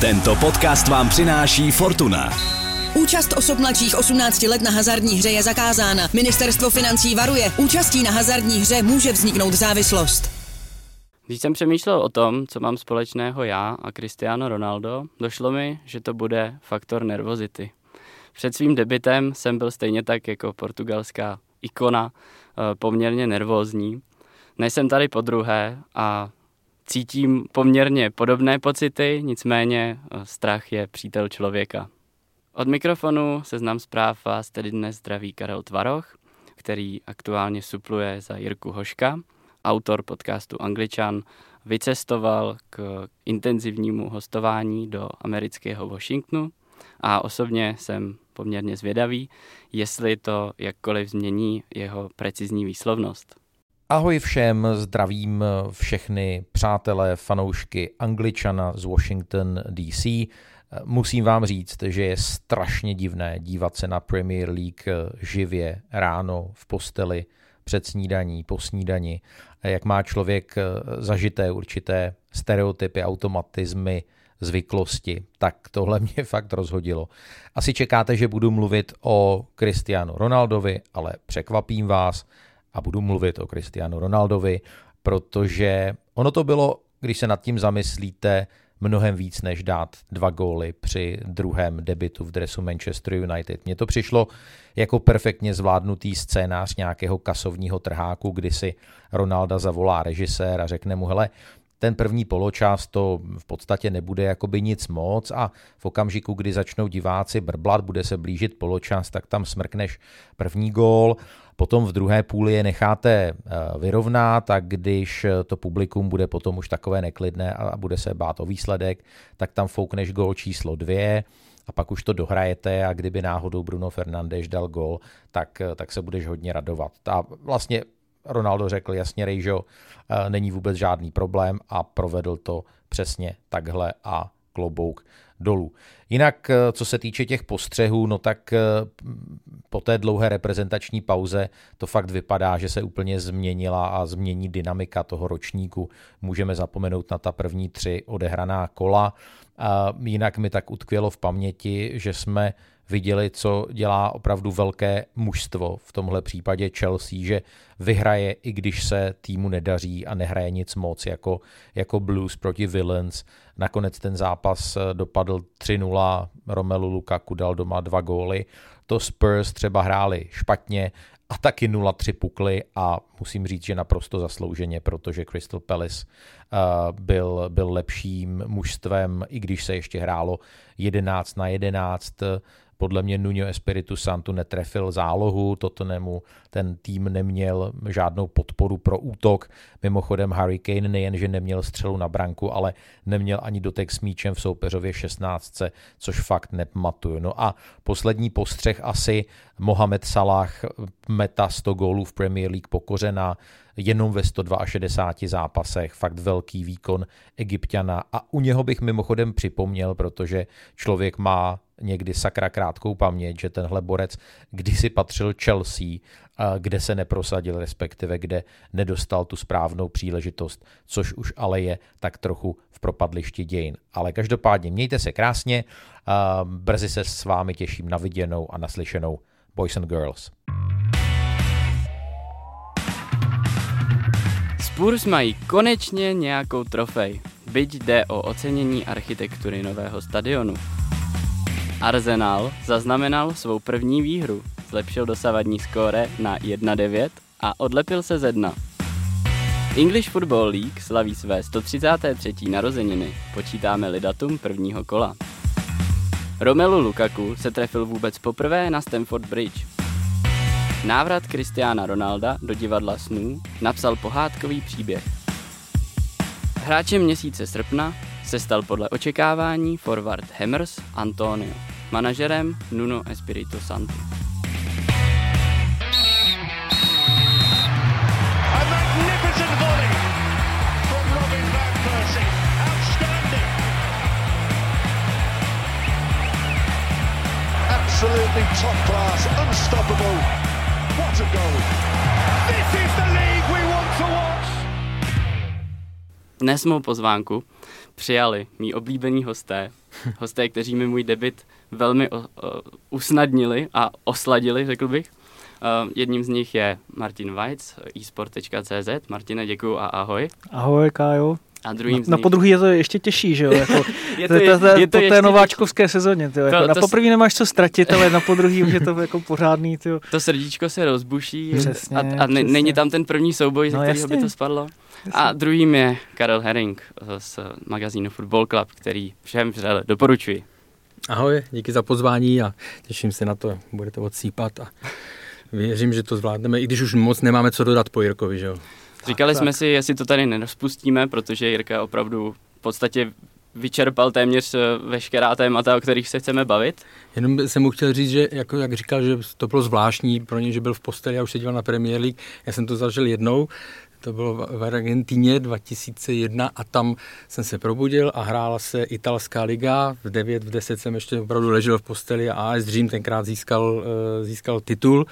Tento podcast vám přináší Fortuna. Účast osob mladších 18 let na hazardní hře je zakázána. Ministerstvo financí varuje, účastí na hazardní hře může vzniknout závislost. Když jsem přemýšlel o tom, co mám společného já a Cristiano Ronaldo, došlo mi, že to bude faktor nervozity. Před svým debitem jsem byl stejně tak jako portugalská ikona eh, poměrně nervózní. Nejsem tady po druhé a cítím poměrně podobné pocity, nicméně eh, strach je přítel člověka. Od mikrofonu seznam zpráv vás tedy dnes zdraví Karel Tvaroch, který aktuálně supluje za Jirku Hoška. Autor podcastu Angličan vycestoval k intenzivnímu hostování do amerického Washingtonu a osobně jsem poměrně zvědavý, jestli to jakkoliv změní jeho precizní výslovnost. Ahoj všem, zdravím všechny přátelé, fanoušky Angličana z Washington DC. Musím vám říct, že je strašně divné dívat se na Premier League živě ráno v posteli před snídaní, po snídani, jak má člověk zažité určité stereotypy, automatizmy, zvyklosti, tak tohle mě fakt rozhodilo. Asi čekáte, že budu mluvit o Cristiano Ronaldovi, ale překvapím vás a budu mluvit o Cristiano Ronaldovi, protože ono to bylo, když se nad tím zamyslíte, mnohem víc než dát dva góly při druhém debitu v dresu Manchester United. Mně to přišlo jako perfektně zvládnutý scénář nějakého kasovního trháku, kdy si Ronalda zavolá režisér a řekne mu, hele, ten první poločas to v podstatě nebude jakoby nic moc a v okamžiku, kdy začnou diváci brblat, bude se blížit poločas, tak tam smrkneš první gól, potom v druhé půli je necháte eh, vyrovnat a když to publikum bude potom už takové neklidné a bude se bát o výsledek, tak tam foukneš gól číslo dvě a pak už to dohrajete a kdyby náhodou Bruno Fernandes dal gól, tak, eh, tak se budeš hodně radovat. A vlastně Ronaldo řekl jasně, Rejžo, eh, není vůbec žádný problém a provedl to přesně takhle a klobouk dolů. Jinak, eh, co se týče těch postřehů, no tak eh, po té dlouhé reprezentační pauze to fakt vypadá, že se úplně změnila a změní dynamika toho ročníku. Můžeme zapomenout na ta první tři odehraná kola. A jinak mi tak utkvělo v paměti, že jsme viděli, co dělá opravdu velké mužstvo, v tomhle případě Chelsea, že vyhraje, i když se týmu nedaří a nehraje nic moc, jako, jako Blues proti Villains. Nakonec ten zápas eh, dopadl 3-0, Romelu Lukaku dal doma dva góly. To Spurs třeba hráli špatně, a taky 0-3 pukly a musím říct, že naprosto zaslouženě, protože Crystal Palace uh, byl, byl lepším mužstvem, i když se ještě hrálo 11 na 11. Podle mě Nuno Espiritu Santu netrefil zálohu, Tottenhamu ten tým neměl žádnou podporu pro útok. Mimochodem Harry Kane nejenže neměl střelu na branku, ale neměl ani dotek s míčem v soupeřově 16, což fakt nepamatuju. No a poslední postřeh asi Mohamed Salah meta 100 gólů v Premier League pokořená jenom ve 162 zápasech, fakt velký výkon egyptiana a u něho bych mimochodem připomněl, protože člověk má někdy sakra krátkou paměť, že tenhle borec kdysi patřil Chelsea, kde se neprosadil, respektive kde nedostal tu správnou příležitost, což už ale je tak trochu v propadlišti dějin. Ale každopádně mějte se krásně, brzy se s vámi těším na viděnou a naslyšenou Boys and Girls. Spurs mají konečně nějakou trofej, byť jde o ocenění architektury nového stadionu. Arsenal zaznamenal svou první výhru, zlepšil dosavadní skóre na 1-9 a odlepil se ze dna. English Football League slaví své 133. narozeniny, počítáme-li datum prvního kola. Romelu Lukaku se trefil vůbec poprvé na Stamford Bridge. Návrat Cristiana Ronalda do divadla snů napsal pohádkový příběh. Hráčem měsíce srpna se stal podle očekávání forward Hammers Antonio, manažerem Nuno Espirito Santo. absolutely top class, unstoppable. A goal! This is the league we want to watch. Dnes mou pozvánku přijali mý oblíbení hosté, hosté, kteří mi můj debit velmi o, o, usnadnili a osladili, řekl bych. Uh, jedním z nich je Martin Weitz, esport.cz. Martine, děkuju a ahoj. Ahoj, Kájo. A druhým na, na podruhý je to ještě těžší, že jo? Jako, je to, to, je, to, je, je to po té nováčkovské sezóně. Tyjo, jako, To- na to poprvé nemáš co ztratit, ale na podruhý už je to jako pořádný. Tyjo. To srdíčko se rozbuší Přesně, a, a ne, přesně. není tam ten první souboj, ze No, kterého by to spadlo. A druhým je Karel Herring z magazínu Football Club, který všem vřele doporučuji. Ahoj, díky za pozvání a těším se na to, budete odsýpat a věřím, že to zvládneme, i když už moc nemáme co dodat po Jirkovi, že jo. Říkali tak. jsme si, jestli to tady nerozpustíme, protože Jirka opravdu v podstatě vyčerpal téměř eh, veškerá témata, o kterých se chceme bavit. Jenom jsem mu chtěl říct, že jako jak říkal, že to bylo zvláštní pro něj, že byl v posteli a už se díval na Premier League. Já jsem to zažil jednou, to bylo v- v Argentině 2001 a tam jsem se probudil a hrála se italská liga. V 9, v 10 jsem ještě opravdu ležel v posteli a AS Dream tenkrát získal, eh, získal titul.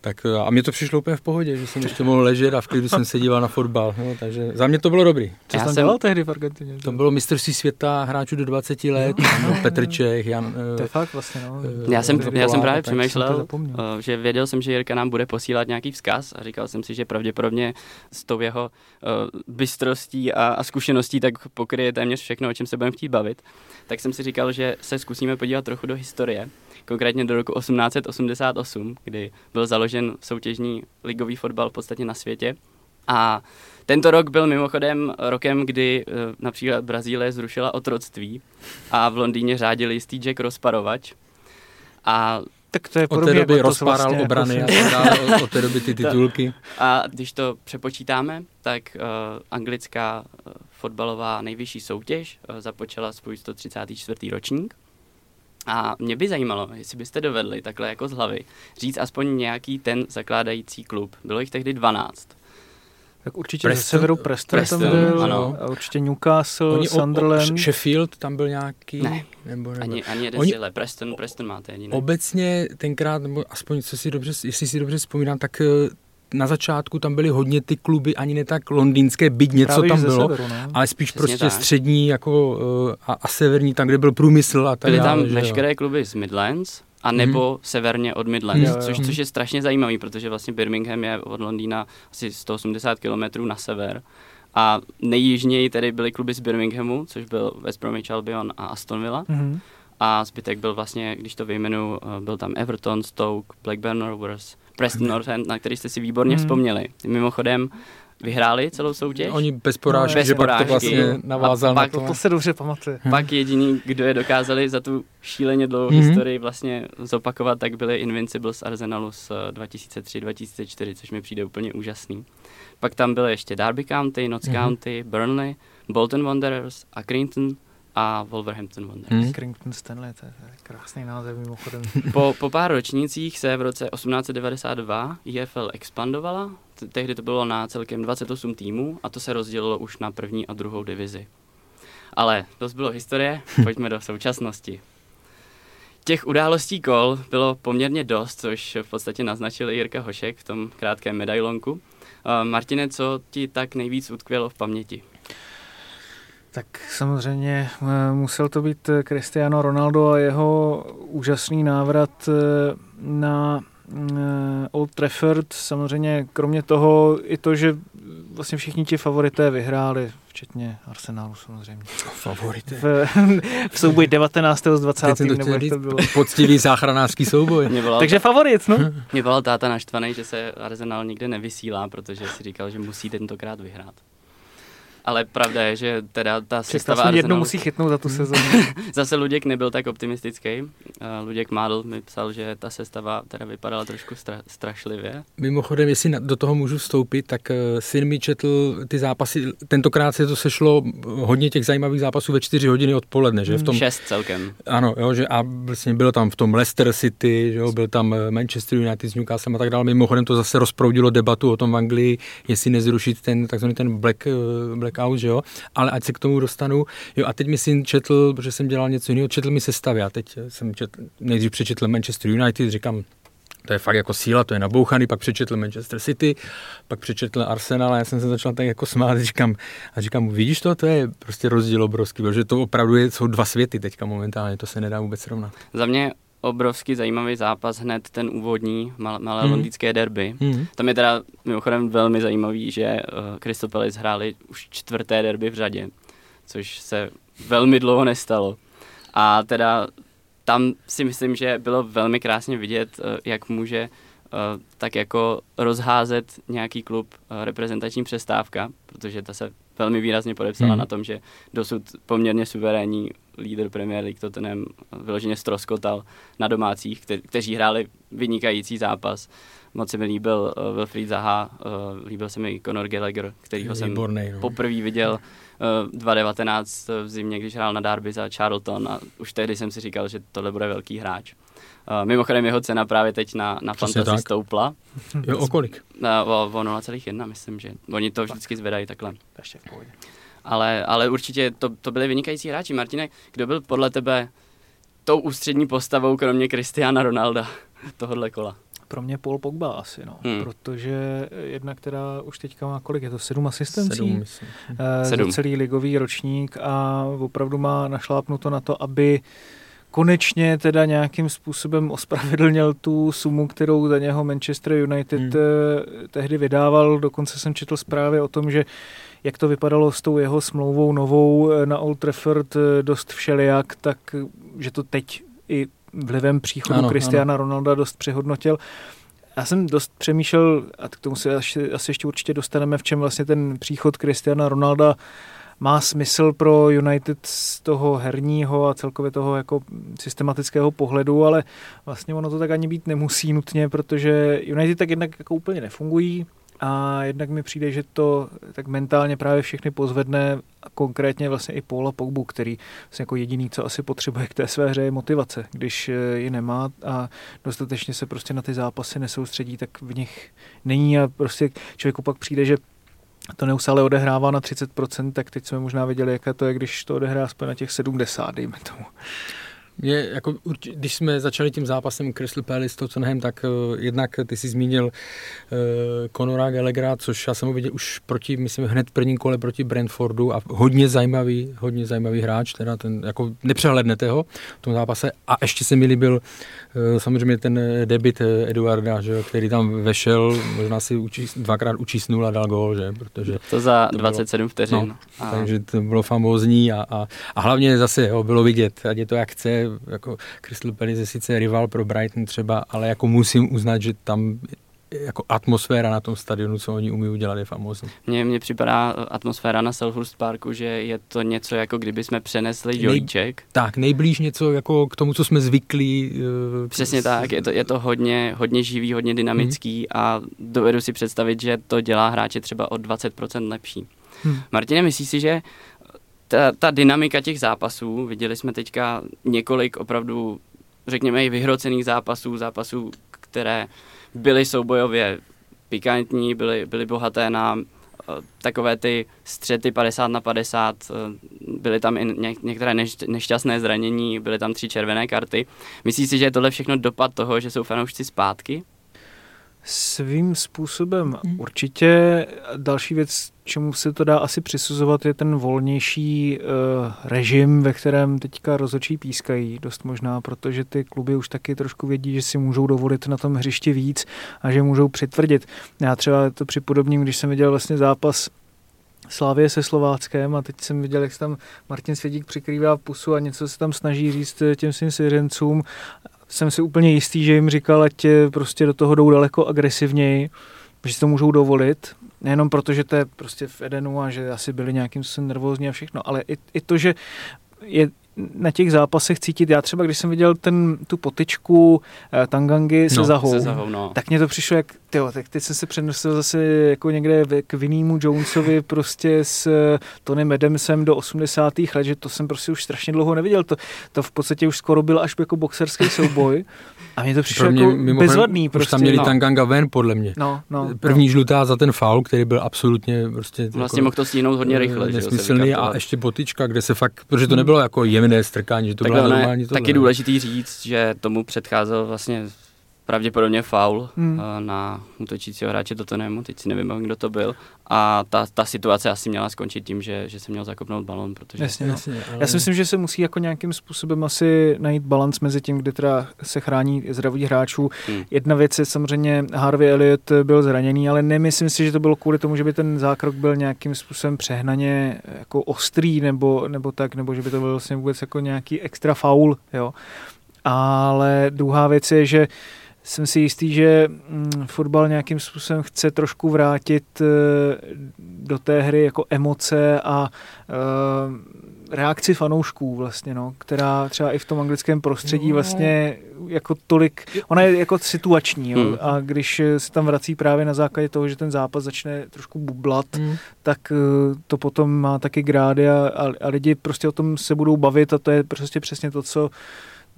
Tak eh, a mně to přišlo úplně v pohodě, že jsem ještě mohl ležet a v klidu jsem se díval na fotbal. No, takže za mě to bylo dobrý. Co Já jsem- dělal tehdy v Argentině? To bylo mistrovství světa hráčů do 20 let, tam byl Petr Čech, Jan, To je eh, fakt vlastně, no. Eh, Já jsem, já jsem právě jsem přemýšlel, eh, že věděl jsem, že Jirka nám bude posílat nějaký vzkaz a říkal jsem si, že pravděpodobně s tou jeho uh, bystrostí a, a zkušeností tak pokryje téměř všechno, o čem se budeme chtít bavit. Tak jsem si říkal, že se zkusíme podívat trochu do historie, konkrétně do roku 1888, kdy byl založen soutěžní ligový fotbal v podstatě na světě. A tento rok byl mimochodem rokem, kdy eh, například Brazílie zrušila otroctví a v Londýně řádil jistý Jack Rozparovač. A Tak to je od té podobně doby jako to rozpáral vlastně, obrany jako a tak dále, od, od té doby ty titulky. A když to přepočítáme, tak uh, anglická uh, fotbalová nejvyšší soutěž uh, započala svůj 134. ročník. A mě by zajímalo, jestli byste dovedli takhle jako z hlavy říct aspoň nějaký ten zakládající klub. Bylo jich tehdy 12. Tak určitě ze Preston- severu Preston, Preston, tam byl, ano. a určitě Newcastle, Oni o- o- Sunderland. Sheffield tam byl nějaký? Ne. Nebo, nebo. Ani, ani jeden Oni-. Preston, Preston máte jediný. Obecně tenkrát, nebo aspoň co si dobře, jestli si dobře vzpomínám, tak eh, na začátku tam byly hodně ty kluby, ani ne tak londýnské, byť něco Právě, tam bylo, severu, no. ale spíš Přesně prostě tak. střední jako, eh, a, a severní, tam, kde byl průmysl a tak Byly dále. tam že veškeré kluby z Midlands, a nebo severně od Midlands, jo. což, což je strašně zajímavý, protože vlastně Birmingham je od Londýna asi 180 km na sever. A nejjižněji tedy byly kluby z Birminghamu, což byl West Bromwich Albion a Aston Villa. Mhm. A zbytek byl vlastně, když to vyjmenu, eh, byl tam Everton, Stoke, Blackburn Rovers, Preston North End, na který jste si výborně Mhm. vzpomněli. Mimochodem vyhráli celou soutěž. Oni bez porážky, Bez že pak to porážky. vlastně navázal A na pak to. To se dobře pamatuje. Pak jediný, kdo je dokázali za tu šíleně dlouhou mm-hmm. historii vlastně zopakovat, tak byli Invincibles z Arsenalu z eh, 2003-2004, což mi přijde úplně úžasný. Pak tam byly ještě Derby County, Notts mm-hmm. County, Burnley, Bolton Wanderers, Accrington a Wolverhampton Wanderers. Mhm. Mm. Crington Stanley, to je to je krásný název mimochodem. Po, po pár ročnících se v roce 1892 IFL expandovala, tehdy to bylo na celkem 28 týmů a to se rozdělilo už na první a druhou divizi. Ale to bylo historie, pojďme do současnosti. Těch událostí kol bylo poměrně dost, což v podstatě naznačil i Jirka Hošek v tom krátkém medailonku. Uh, Martine, co ti tak nejvíc utkvělo v paměti? Tak samozřejmě eh, musel to být eh, Cristiano Ronaldo a jeho úžasný návrat eh, na Old Trafford. Samozřejmě kromě toho i to, že vlastně všichni ti favorité vyhráli, včetně Arsenalu samozřejmě. Favority. V, v souboji 19. s 20. Teď nebo jak to bylo. poctivý záchranářský souboj. Volal, Takže favorit, no. mě volal táta naštvaný, že se Arsenal nikde nevysílá, protože si říkal, že musí tentokrát vyhrát. Ale pravda je, že teda ta sestava aspoň jednou Arsenalu... musí chytnout za tu sezónu. Zase Luděk nebyl tak optimistický. Uh, Luděk Mádl mi psal, že ta sestava teda vypadala trošku stra- strašlivě. Mimochodem, jestli do toho můžu vstoupit, tak eh, syn mi četl ty zápasy, tentokrát se to sešlo eh, hodně těch zajímavých zápasů ve 4 hodiny odpoledne, že v tom, Šest celkem. ano, jo, že a vlastně bylo tam v tom Leicester City, že jo, byl tam eh, Manchester United s Newcastlem a tak dále. Mimochodem to zase rozproudilo debatu o tom v Anglii, jestli nezrušit ten takzvaný ten black, eh, blackout, že jo, ale ať se k tomu dostanu. Jo, a teď mi syn četl, protože jsem dělal něco jiného, četl mi sestavy a teď jsem četl, nejdřív přečetl Manchester United, říkám, to je fakt jako síla, to je nabouchaný, pak přečetl Manchester City, pak přečetl Arsenal a já jsem se začal tak jako smát a říkám, a říkám vidíš to, to je prostě rozdíl obrovský, protože to opravdu je, jsou dva světy teďka momentálně, to se nedá vůbec srovnat. Za mě obrovský zajímavý zápas hned ten úvodní malé, malé mm. londýnské derby. Mm. Tam je teda mimochodem velmi zajímavý, že uh, hráli už čtvrté derby v řadě, což se velmi dlouho nestalo. A teda tam si myslím, že bylo velmi krásně vidět, uh, jak může uh, tak jako rozházet nějaký klub uh, reprezentační přestávka, protože ta se velmi výrazně podepsala mm. na tom, že dosud poměrně suverénní lídr Premier League Tottenham vyloženě stroskotal na domácích, kte- kteří hráli vynikající zápas. Moc se mi líbil uh, Wilfried Zaha, uh, líbil se mi Conor Gallagher, kterýho jsem Výborný, no. poprvé viděl uh, 2019 v zimě, když hrál na Derby za Charlton a už tehdy jsem si říkal, že tohle bude velký hráč. Uh, mimochodem jeho cena právě teď na, na Fantasy stoupla. Jo, o kolik? Uh, o, o 0,1, myslím, že oni to vždycky zvedají takhle. Ještě v pohodě ale, ale určitě to, to byli vynikající hráči. Martine, kdo byl podle tebe tou ústřední postavou, kromě Cristiana Ronalda tohohle kola? Pro mě Paul Pogba asi, no. Hmm. Protože jedna, která už teďka má kolik, je to sedm asistencí? Sedm, myslím. Eh, sedm. Celý ligový ročník a opravdu má našlápnuto na to, aby konečně teda nějakým způsobem ospravedlnil tu sumu, kterou za něho Manchester United hmm. Eh, tehdy vydával. Dokonce jsem četl zprávy o tom, že jak to vypadalo s tou jeho smlouvou novou eh, na Old Trafford eh, dost všelijak, tak eh, že to teď i vlivem příchodu ano. Ronalda dost přehodnotil. Já jsem dost přemýšlel, a k tomu se asi, asi ještě určitě dostaneme, v čem vlastně ten příchod Cristiana Ronalda má smysl pro United z toho herního a celkově toho jako systematického pohledu, ale vlastně ono to tak ani být nemusí nutně, protože United tak jednak jako úplně nefungují, a jednak mi přijde, že to tak mentálně právě všechny pozvedne a konkrétně vlastně i Paula Pogbu, který vlastně jako jediný, co asi potřebuje k té své hře je motivace. Když eh, ji nemá a dostatečně se prostě na ty zápasy nesoustředí, tak v nich není a prostě člověku pak přijde, že to neustále odehrává na 30%, tak teď jsme možná viděli, jaké to je, když to odehrá aspoň na těch 70, dejme tomu. Mě, jako, když jsme začali tím zápasem Crystal Palace Tottenham, tak uh, jednak ty jsi zmínil uh, Conora Gallaghera, což já jsem ho viděl už proti, myslím, hned v prvním kole proti Brentfordu a hodně zajímavý, hodně zajímavý hráč, teda ten, jako nepřehlednete ho v tom zápase a ještě se mi líbil uh, samozřejmě ten debit Eduarda, že, který tam vešel, možná si učí, dvakrát učísnul a dal gól, že, protože... To za to 27 bylo, vteřin. No, a... Takže to bylo famózní a, a, a hlavně zase jo, bylo vidět, ať je to jak chce, jako Crystal Palace je sice rival pro Brighton třeba, ale jako musím uznat, že tam jako atmosféra na tom stadionu, co oni umí udělat, je famózní. Mně, mně připadá atmosféra na Selhurst Parku, že je to něco, jako kdyby jsme přenesli jojíček. Nej, tak, nejblíž něco jako k tomu, co jsme zvyklí. Uh, Přesně tak, je to, je to hodně, hodně živý, hodně dynamický mm. a dovedu si představit, že to dělá hráče třeba o 20% lepší. Hmm. Martine, myslíš si, že ta, ta dynamika těch zápasů, viděli jsme teďka několik opravdu, řekněme, i vyhrocených zápasů, zápasů, které byly soubojově pikantní, byly, byly bohaté na uh, takové ty střety 50 na 50, uh, byly tam i ně, některé neš, nešťastné zranění, byly tam tři červené karty. Myslíš si, že je tohle všechno dopad toho, že jsou fanoušci zpátky? Svým způsobem hmm. určitě. Další věc, čemu se to dá asi přisuzovat, je ten volnější uh, režim, ve kterém teďka rozhodčí pískají dost možná, protože ty kluby už taky trošku vědí, že si můžou dovolit na tom hřišti víc a že můžou přitvrdit. Já třeba to připodobním, když jsem viděl vlastně zápas Slávě se Slováckem a teď jsem viděl, jak se tam Martin Svědík přikrývá pusu a něco se tam snaží říct těm svým svěřencům jsem si úplně jistý, že jim říkal, ať prostě do toho jdou daleko agresivněji, že si to můžou dovolit, nejenom proto, že to je prostě v Edenu a že asi byli nějakým způsobem nervózní a všechno, ale i, i to, že je na těch zápasech cítit. Já třeba, když jsem viděl ten, tu potičku uh, Tangangy se no, Zahou, se Zahou no. tak mě to přišlo jak, tyjo, tak teď jsem se přenesl zase jako někde k Vinímu Jonesovi prostě s uh, Tony Adamsem do 80. let, že to jsem prostě už strašně dlouho neviděl. To, to v podstatě už skoro byl až jako boxerský souboj. A mně to přišlo mě, jako bezvadný. Prostě. Už tam měli no. Tanganga ven, podle mě. No, no, První no. žlutá za ten faul, který byl absolutně prostě... Vlastně jako, mohl to stihnout hodně rychle. Nesmyslný že a ještě botička, kde se fakt, protože to nebylo jako jemné strkání, že to tak bylo normální. Taky důležitý říct, že tomu předcházel vlastně pravděpodobně faul hmm. na útočícího hráče Tottenhamu, teď si nevím, kdo to byl. A ta, ta situace asi měla skončit tím, že, že se měl zakopnout balon, protože... Jasně, no. Jasně, ale... Já si myslím, že se musí jako nějakým způsobem asi najít balans mezi tím, kdy teda se chrání zdraví hráčů. Hmm. Jedna věc je samozřejmě Harvey Elliott byl zraněný, ale nemyslím si, že to bylo kvůli tomu, že by ten zákrok byl nějakým způsobem přehnaně jako ostrý nebo, nebo tak, nebo že by to byl vlastně vůbec jako nějaký extra faul, jo. Ale druhá věc je, že jsem si jistý, že mm, fotbal nějakým způsobem chce trošku vrátit eh, do té hry jako emoce a eh, reakci fanoušků vlastně, no, která třeba i v tom anglickém prostředí no. vlastně jako tolik, ona je jako situační jo, hmm. a když se tam vrací právě na základě toho, že ten zápas začne trošku bublat, hmm. tak eh, to potom má taky grády a, a, a lidi prostě o tom se budou bavit a to je prostě přesně to, co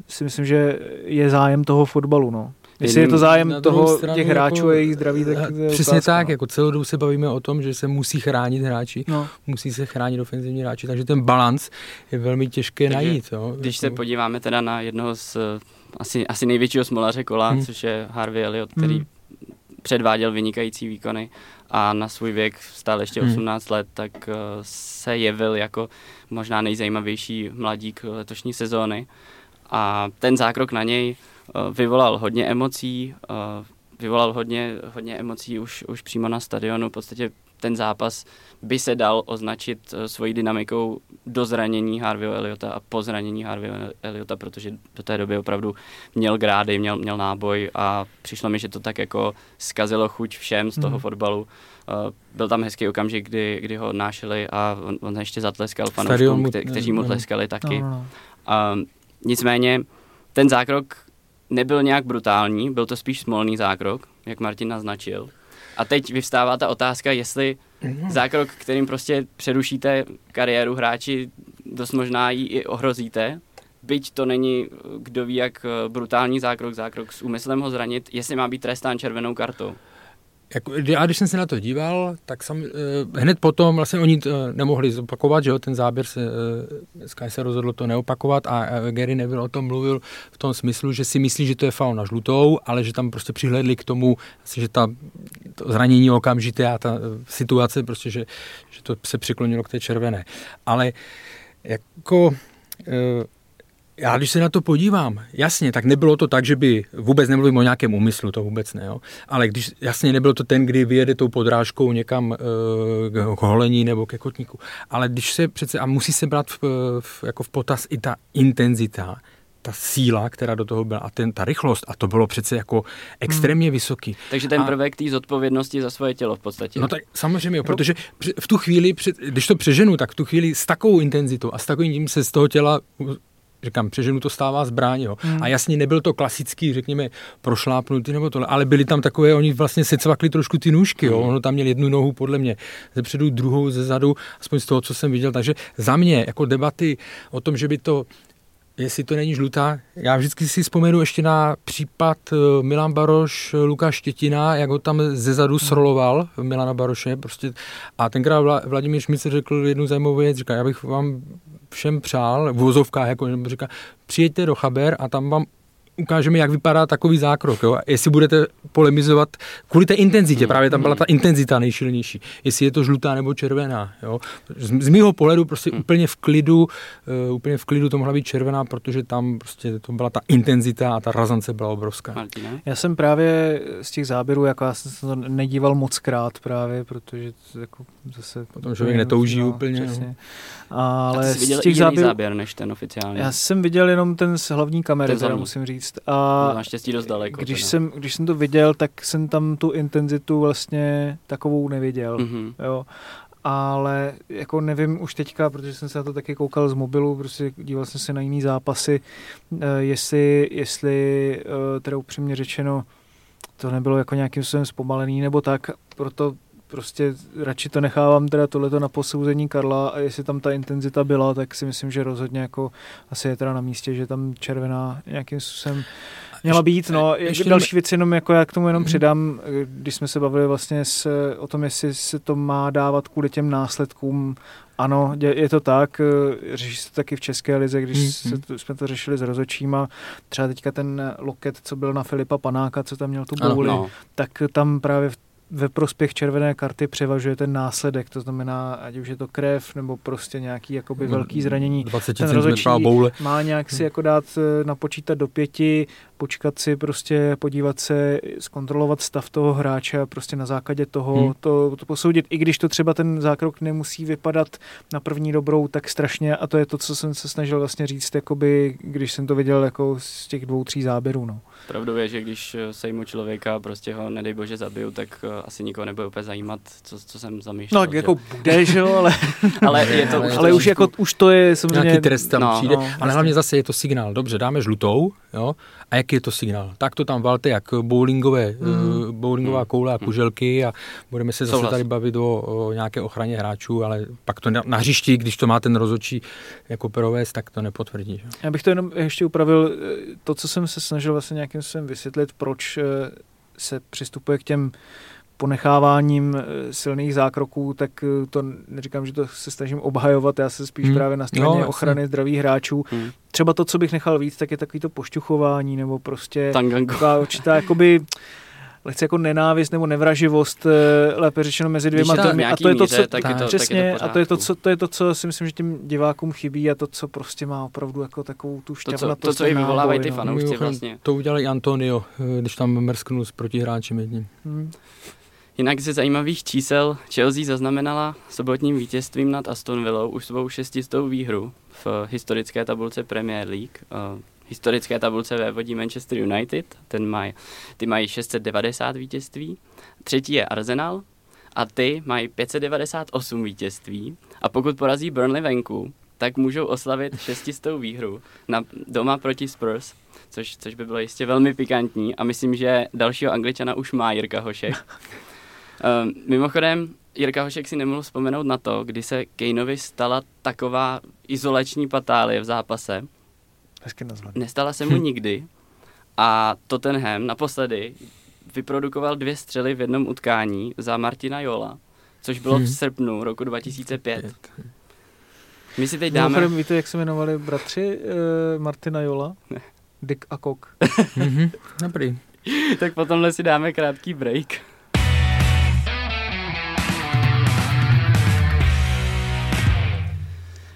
si myslím, že je zájem toho fotbalu, no. Jestli je to zájem toho stranu, těch hráčů jako, a jejich zdraví, tak to je Přesně otázka, tak, no. jako celou dobu se bavíme o tom, že se musí chránit hráči, no. musí se chránit ofenzivní hráči, takže ten balans je velmi těžké takže, najít. Jo. Když se podíváme teda na jednoho z asi, asi největšího smolaře kola, hmm. což je Harvey Elliot, který hmm. předváděl vynikající výkony a na svůj věk stále ještě 18 hmm. let, tak uh, se jevil jako možná nejzajímavější mladík letošní sezóny. A ten zákrok na něj Eh, vyvolal hodně emocí, eh, vyvolal hodně, hodně emocí už, už přímo na stadionu. V podstatě ten zápas by se dal označit eh, svojí dynamikou do zranění Harveyho Eliota a po zranění Harveyho Eliota, protože do té doby opravdu měl grády, měl, měl náboj a přišlo mi, že to tak jako zkazilo chuť všem z toho mm. fotbalu. byl tam hezký okamžik, kdy, kdy ho odnášeli a on, on ještě zatleskal fanouškům, kte, kteří mu tleskali taky. No, no. Uh, nicméně ten zákrok nebyl nějak brutální, byl to spíš smolný zákrok, jak Martin naznačil. A teď vyvstává ta otázka, jestli mhm. zákrok, kterým prostě přerušíte kariéru hráči, dost možná ji i ohrozíte, byť to není, kdo ví, jak brutální zákrok, zákrok s úmyslem ho zranit, jestli má být trestán červenou kartou. Jako, já když jsem se na to díval, tak jsem, eh, hned potom vlastně oni to nemohli zopakovat, že jo, ten záběr se, eh, Sky se rozhodlo to neopakovat a eh, Gary Neville o tom mluvil v tom smyslu, že si myslí, že to je faul na žlutou, ale že tam prostě přihledli k tomu, že ta to zranění okamžité a ta situace prostě, že, že to se přiklonilo k té červené. Ale jako já když se na to podívám, jasně, tak nebylo to tak, že by vůbec nemluvím o nějakém úmyslu, to vůbec ne, jo. ale když jasně nebylo to ten, kdy vyjede tou podrážkou někam e, k holení nebo ke kotníku, ale když se přece, a musí se brát v, v, jako v potaz i ta intenzita, ta síla, která do toho byla a ten, ta rychlost a to bylo přece jako extrémně hmm. vysoký. Takže ten prvek té zodpovědnosti za svoje tělo v podstatě. No tak samozřejmě, jo, protože v tu chvíli, když to přeženu, tak v tu chvíli s takovou intenzitou a s takovým tím se z toho těla říkám, přeženu to stává zbraň. Jo. Hmm. A jasně nebyl to klasický, řekněme, prošlápnutý nebo tohle, ale byli tam takové, oni vlastně se cvakli trošku ty nůžky. Jo. Hmm. Ono tam měl jednu nohu podle mě ze předu, druhou ze zadu, aspoň z toho, co jsem viděl. Takže za mě jako debaty o tom, že by to jestli to není žlutá. Já vždycky si vzpomenu ještě na případ eh, Milan Baroš, Lukáš Štětina, jak ho tam ze zadu sroloval, Milana Baroše, prostě. A tenkrát Vladimír Šmice řekl jednu zajímavou věc, říká, já bych vám všem přál, v vozovkách, jako říká, přijeďte do Chaber a tam vám ukážeme, jak vypadá takový zákrok. Jo? Jestli budete polemizovat kvůli té intenzitě, právě tam byla ta intenzita nejšilnější. Jestli je to žlutá nebo červená. Jo? Z, z mého pohledu prostě hmm. úplně v klidu, uh, úplně v klidu to mohla být červená, protože tam prostě to byla ta intenzita a ta razance byla obrovská. Martina? Já jsem právě z těch záběrů, jako já jsem se to nedíval moc krát právě, protože to jako zase... Potom člověk netouží no, úplně. No. Přesně. Ale z těch záběrů, záběr než ten oficiální. Já jsem viděl jenom ten z hlavní kamery, teda musím říct. A naštěstí dost daleko. Když jsem, když jsem to viděl, tak jsem tam tu intenzitu vlastně takovou neviděl. Mm-hmm. Jo ale jako nevím už teďka, protože jsem se na to taky koukal z mobilu, prostě díval jsem se na jiný zápasy, eh, jestli, jestli eh, teda upřímně řečeno to nebylo jako nějakým způsobem zpomalený nebo tak, proto prostě radši to nechávám teda tohleto na posouzení Karla a jestli tam ta intenzita byla, tak si myslím, že rozhodně jako asi je teda na místě, že tam červená nějakým způsobem měla být. No, ještě další věc, jenom jako já k tomu jenom mm-hmm. přidám, když jsme se bavili vlastně s, o tom, jestli se to má dávat kvůli těm následkům ano, je to tak, řeší se to taky v České lize, když mm-hmm. se to, jsme to řešili s rozočíma, třeba teďka ten loket, co byl na Filipa Panáka, co tam měl tu bouli, no. tak tam právě v ve prospěch červené karty převažuje ten následek, to znamená, ať už je to krev nebo prostě nějaký jakoby velký zranění. 20 ten rozhodčí boule. má nějak si jako dát eh, napočítat do pěti, počkat si prostě, podívat se, zkontrolovat stav toho hráče a prostě na základě toho hmm. to, to posoudit, i když to třeba ten zákrok nemusí vypadat na první dobrou tak strašně a to je to, co jsem se snažil vlastně říct, jakoby, když jsem to viděl jako z těch dvou, tří záběrů. No. Pravdou je, že když sejmu člověka, prostě ho nedej bože zabiju, tak eh, asi nikoho nebude úplně zajímat, co, co jsem zamýšlel. No, jako bude, že jo, ale, ale, je to, ale, ale už, jako, už to je samozřejmě... Nějaký trest tam no, přijde, no, ale vlastně. hlavně zase je to signál. Dobře, dáme žlutou, jo, a jaký je to signál? Tak to tam valte jak bowlingové, mm. bowlingová mm. koule a hmm. kuželky a budeme se zase Souhlas. tady bavit o, o nějaké ochraně hráčů, ale pak to na, na hřišti, když to má ten rozočí jako provést, tak to nepotvrdí. Že? Já bych to jenom ještě upravil, to, co jsem se snažil vlastně nějakým způsobem vysvětlit, proč eh, se přistupuje k těm ponecháváním eh, silných zákroků, tak eh, to neříkám, že to se snažím obhajovat, já se spíš hmm. právě na straně no, ochrany zdravých hráčů. Hmm. Třeba to, co bych nechal víc, tak je takový to pošťuchování, nebo prostě Tanganko. taková určitá jakoby lehce jako nenávist nebo nevraživost, eh, lépe řečeno mezi dvěma týmy. A to je to, co, tak je to, přesně, tak je to a to je to, co, to je to, co si myslím, že tím divákům chybí a to, co prostě má opravdu jako takovou tu šťavnatost. To, co, to, co i vyvolávají ty no. fanoušci vlastně. To udělali Antonio, když tam mrsknul s protihráčem jedním. Hmm. Jinak ze zajímavých čísel Chelsea zaznamenala sobotním vítězstvím nad Aston Villou už svou šestistou výhru v historické tabulce Premier League. Uh, historické tabulce vévodí Manchester United, ten maj, ty mají 690 vítězství. Třetí je Arsenal a ty mají 598 vítězství. A pokud porazí Burnley venku, tak můžou oslavit šestistou výhru na doma proti Spurs, což, což by bylo jistě velmi pikantní a myslím, že dalšího angličana už má Jirka Hošek. Um, mimochodem, Jirka Hošek si nemohl vzpomenout na to, kdy se Kejnovi stala taková izolační patálie v zápase. Hezky nazvaný. Nestala se mu nikdy. A Tottenham naposledy vyprodukoval dvě střely v jednom utkání za Martina Jola, což bylo v hmm. srpnu roku 2005. My si teď dáme... Mimochodem, víte, jak se jmenovali bratři uh, Martina Jola? Ne. Dick a Kok. Mhm. Dobrý. tak potom si dáme krátký break.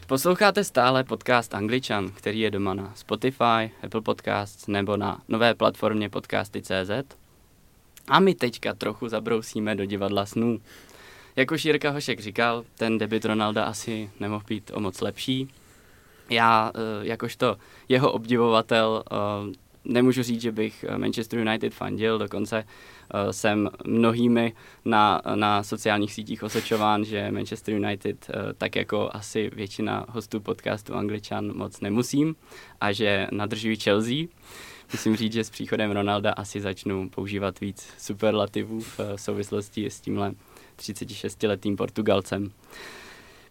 Posloucháte stále podcast Angličan, který je doma na Spotify, Apple Podcasts nebo na nové platformě podcasty.cz. A my teďka trochu zabrousíme do divadla snů. Jak už Hošek říkal, ten debit Ronalda asi nemohl být o moc lepší. Já, eh, jakožto jeho obdivovatel, eh, nemůžu říct, že bych Manchester United fandil, dokonce Eh, jsem mnohými na, na sociálních sítích osočován, že Manchester United, eh, tak jako asi většina hostů podcastu Angličan, moc nemusím a že nadržují Chelsea. Musím říct, že s příchodem Ronalda asi začnu používat víc superlativů v eh, souvislosti s tímhle 36-letým Portugalcem.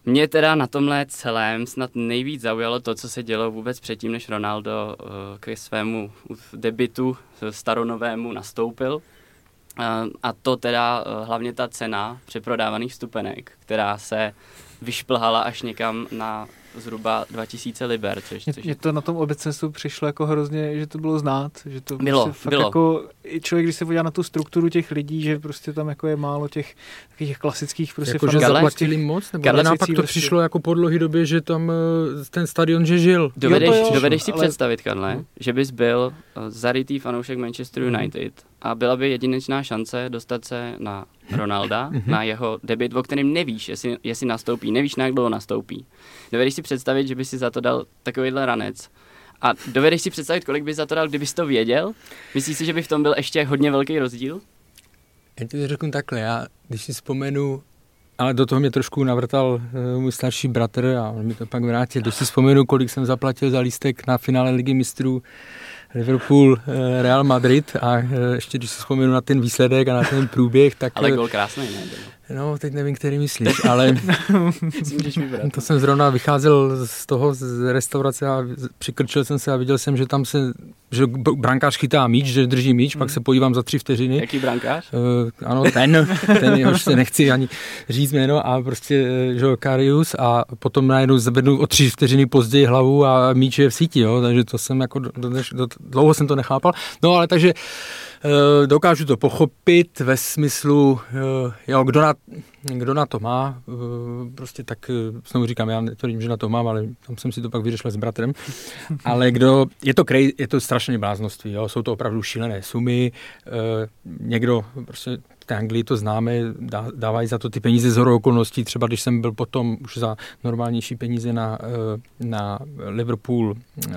Mě teda na tomhle celém snad nejvíc zaujalo to, co se dělo vůbec předtím, než Ronaldo k svému debitu staronovému nastoupil. A to teda eh, hlavně ta cena přeprodávaných stupenek, která se vyšplhala až někam na zhruba 2000 liber. Což, což... Mně to na tom obecenstvu přišlo jako hrozně, že to bylo znát. Že to bylo, prostě fakt bylo. Jako, člověk, když se podívá na tu strukturu těch lidí, že prostě tam jako je málo těch takových klasických prostě jako, že zaplatili moc? Nebo ale naopak to prostě. přišlo jako po dlouhé době, že tam eh, ten stadion, že žil. Dovedeš, jo, jo, dovedeš si ale... představit, Karle, hmm. že bys byl eh, zarytý fanoušek Manchester mhm. United hmm. a byla by jedinečná šance dostat se na Ronalda, mm-hmm. na jeho debit, o kterém nevíš, jestli, jestli nastoupí, nevíš, na jak dlouho nastoupí. Dovedeš si představit, že by si za to dal takovýhle ranec. A dovedeš si představit, kolik by za to dal, kdybys to věděl? Myslíš si, že by v tom byl ještě hodně velký rozdíl? Já ti to řeknu takhle, já když si vzpomenu, ale do toho mě trošku navrtal uh, můj starší bratr a on mi to pak vrátil. Když si vzpomenu, kolik jsem zaplatil za lístek na finále ligy mistrů Liverpool, eh, Real Madrid a eh, ještě když si vzpomenu na ten výsledek a na ten průběh, tak... Ale gol krásný, ne? No, teď nevím, který myslíš, ale to jsem zrovna vycházel z toho z restaurace a přikrčil jsem se a viděl jsem, že tam se, že brankář chytá míč, že drží míč, pak se podívám za tři vteřiny. Jaký brankář? Uh, ano, ten, ten jehož se nechci ani říct jméno a prostě, eh, že Karius a potom najednou zvednu o tři vteřiny později hlavu a míč je v síti, jo, takže to jsem jako, do, do, do, dlouho jsem to nechápal. No ale takže uh, dokážu to pochopit ve smyslu, uh, jo, kdo na, kdo na to má, uh, prostě tak, znovu říkám, já netvrdím, že na to mám, ale tam jsem si to pak vyřešil s bratrem, ale kdo, je to, krej, je to strašně bláznoství, jo, jsou to opravdu šílené sumy, někdo prostě v té Anglii to známe, dá, dávají za to ty peníze z horou okolností, třeba když jsem byl potom už za normálnější peníze na, eh, na Liverpool, eh,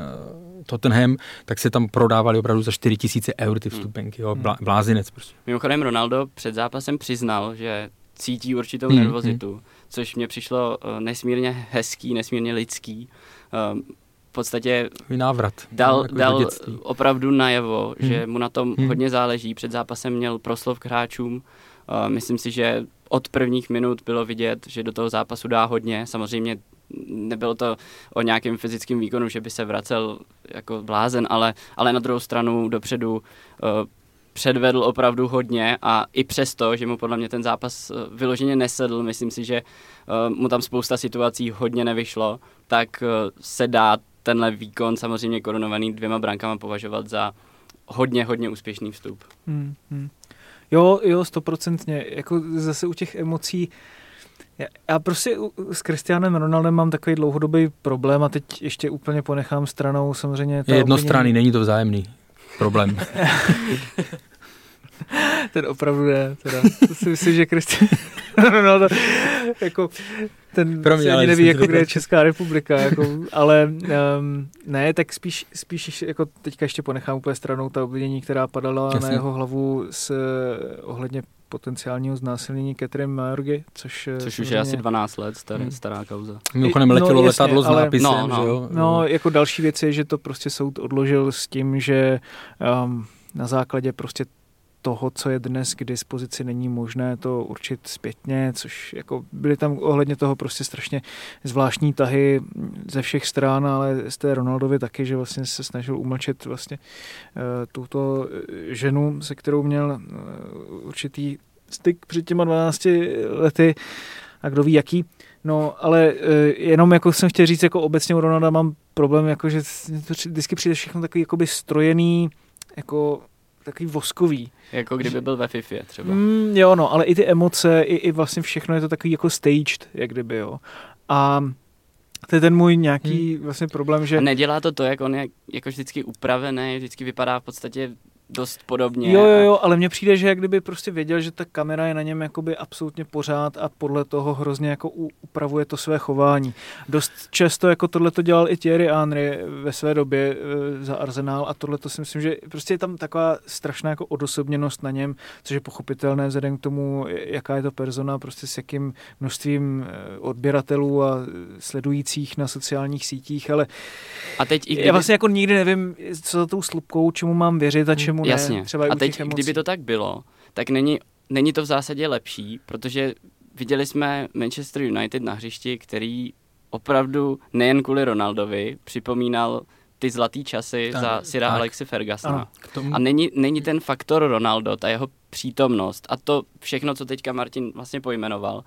Tottenham, tak se tam prodávali opravdu za 4 tisíce eur ty vstupenky, jo, blá, blázinec prostě. Mimochodem Ronaldo před zápasem přiznal, že cítí určitou Hmm, nervozitu, což mně přišlo eh, nesmírně hezký, nesmírně lidský. V podstatě návrat. dal, jako dal opravdu najevo, Hmm. že mu na tom Hmm. hodně záleží. Před zápasem měl proslov k hráčům. Eh, Myslím si, že od prvních minut bylo vidět, že do toho zápasu dá hodně. Samozřejmě nebylo to o nějakém fyzickém výkonu, že by se vracel jako blázen, ale, ale na druhou stranu dopředu eh, předvedl opravdu hodně a i přesto, že mu podle mě ten zápas eh, vyloženě nesedl, myslím si, že eh, mu tam spousta situací hodně nevyšlo, tak eh, se dá tenhle výkon samozřejmě korunovaný dvěma brankama považovat za hodně, hodně úspěšný vstup. Hmm, hmm. Jo, jo, stoprocentně. Jako zase u těch emocí, já, já prostě s Cristianem Ronaldem mám takový dlouhodobý problém a teď ještě úplně ponechám stranou samozřejmě Je jednostranný, obvinění- není to vzájemný problém. Ten opravdu ne, teda. To si myslím, že Cristiano Ronaldo, jako, ten Pro mě, ani neví, jako, to kde je. Česká republika, jako, ale um, ne, tak spíš, spíš jako teďka ještě ponechám úplně stranou ta obvinění, která padala Jasně. na jeho hlavu s eh, ohledně potenciálního znásilnění Catherine Majorgy, což, eh, Což už je asi 12 let starý, Hmm. stará kauza. Mimochodem No, letělo jasně, letadlo s ale- nápisem, No, no. že jo? No, jako další věc je, že to prostě soud odložil s tím, že um, na základě prostě toho, co je dnes k dispozici, není možné to určit zpětně, což jako byly tam ohledně toho prostě strašně zvláštní tahy ze všech stran, ale z té Ronaldovi taky, že vlastně se snažil umlčet vlastně uh, tuto eh, ženu, se kterou měl uh, určitý styk před těma 12 lety a kdo ví jaký. No, ale jenom jako jsem chtěl říct, jako obecně u Ronalda mám problém, jako že vždycky přijde všechno takový jakoby strojený, jako takový voskový. Jako kdyby byl ve FIFA třeba. Mm, jo, no, ale i ty emoce, i, i vlastně všechno je to takový jako staged, jak kdyby, jo. A to je ten můj nějaký hmm. vlastně problém, že... A nedělá to to, jak on je jako vždycky upravený, vždycky vypadá v podstatě dost podobně. Jo, jo, jo, ale mně přijde, že jak kdyby prostě věděl, že ta kamera je na něm jakoby absolutně pořád a podle toho hrozně jako upravuje to své chování. Dost často jako tohle to dělal i Thierry Henry ve své době e, za Arsenal a tohle to si myslím, že prostě je tam taková strašná jako odosobněnost na něm, což je pochopitelné vzhledem k tomu, jaká je to persona, prostě s jakým množstvím e, odběratelů a sledujících na sociálních sítích, ale A teď i kdyby, já vlastně jako nikdy nevím, co za tou slupkou, čemu mám věřit a čemu ne. jasně. Třeba a teď, kdyby to tak bylo, tak není, není to v zásadě lepší, protože viděli jsme Manchester United na hřišti, který opravdu nejen kvůli Ronaldovi připomínal ty zlatý časy Tak, za Sira tak. Alexi Fergusona. Ano. K tomu, A není, není ten faktor Ronaldo, ta jeho přítomnost a to všechno, co teďka Martin vlastně pojmenoval,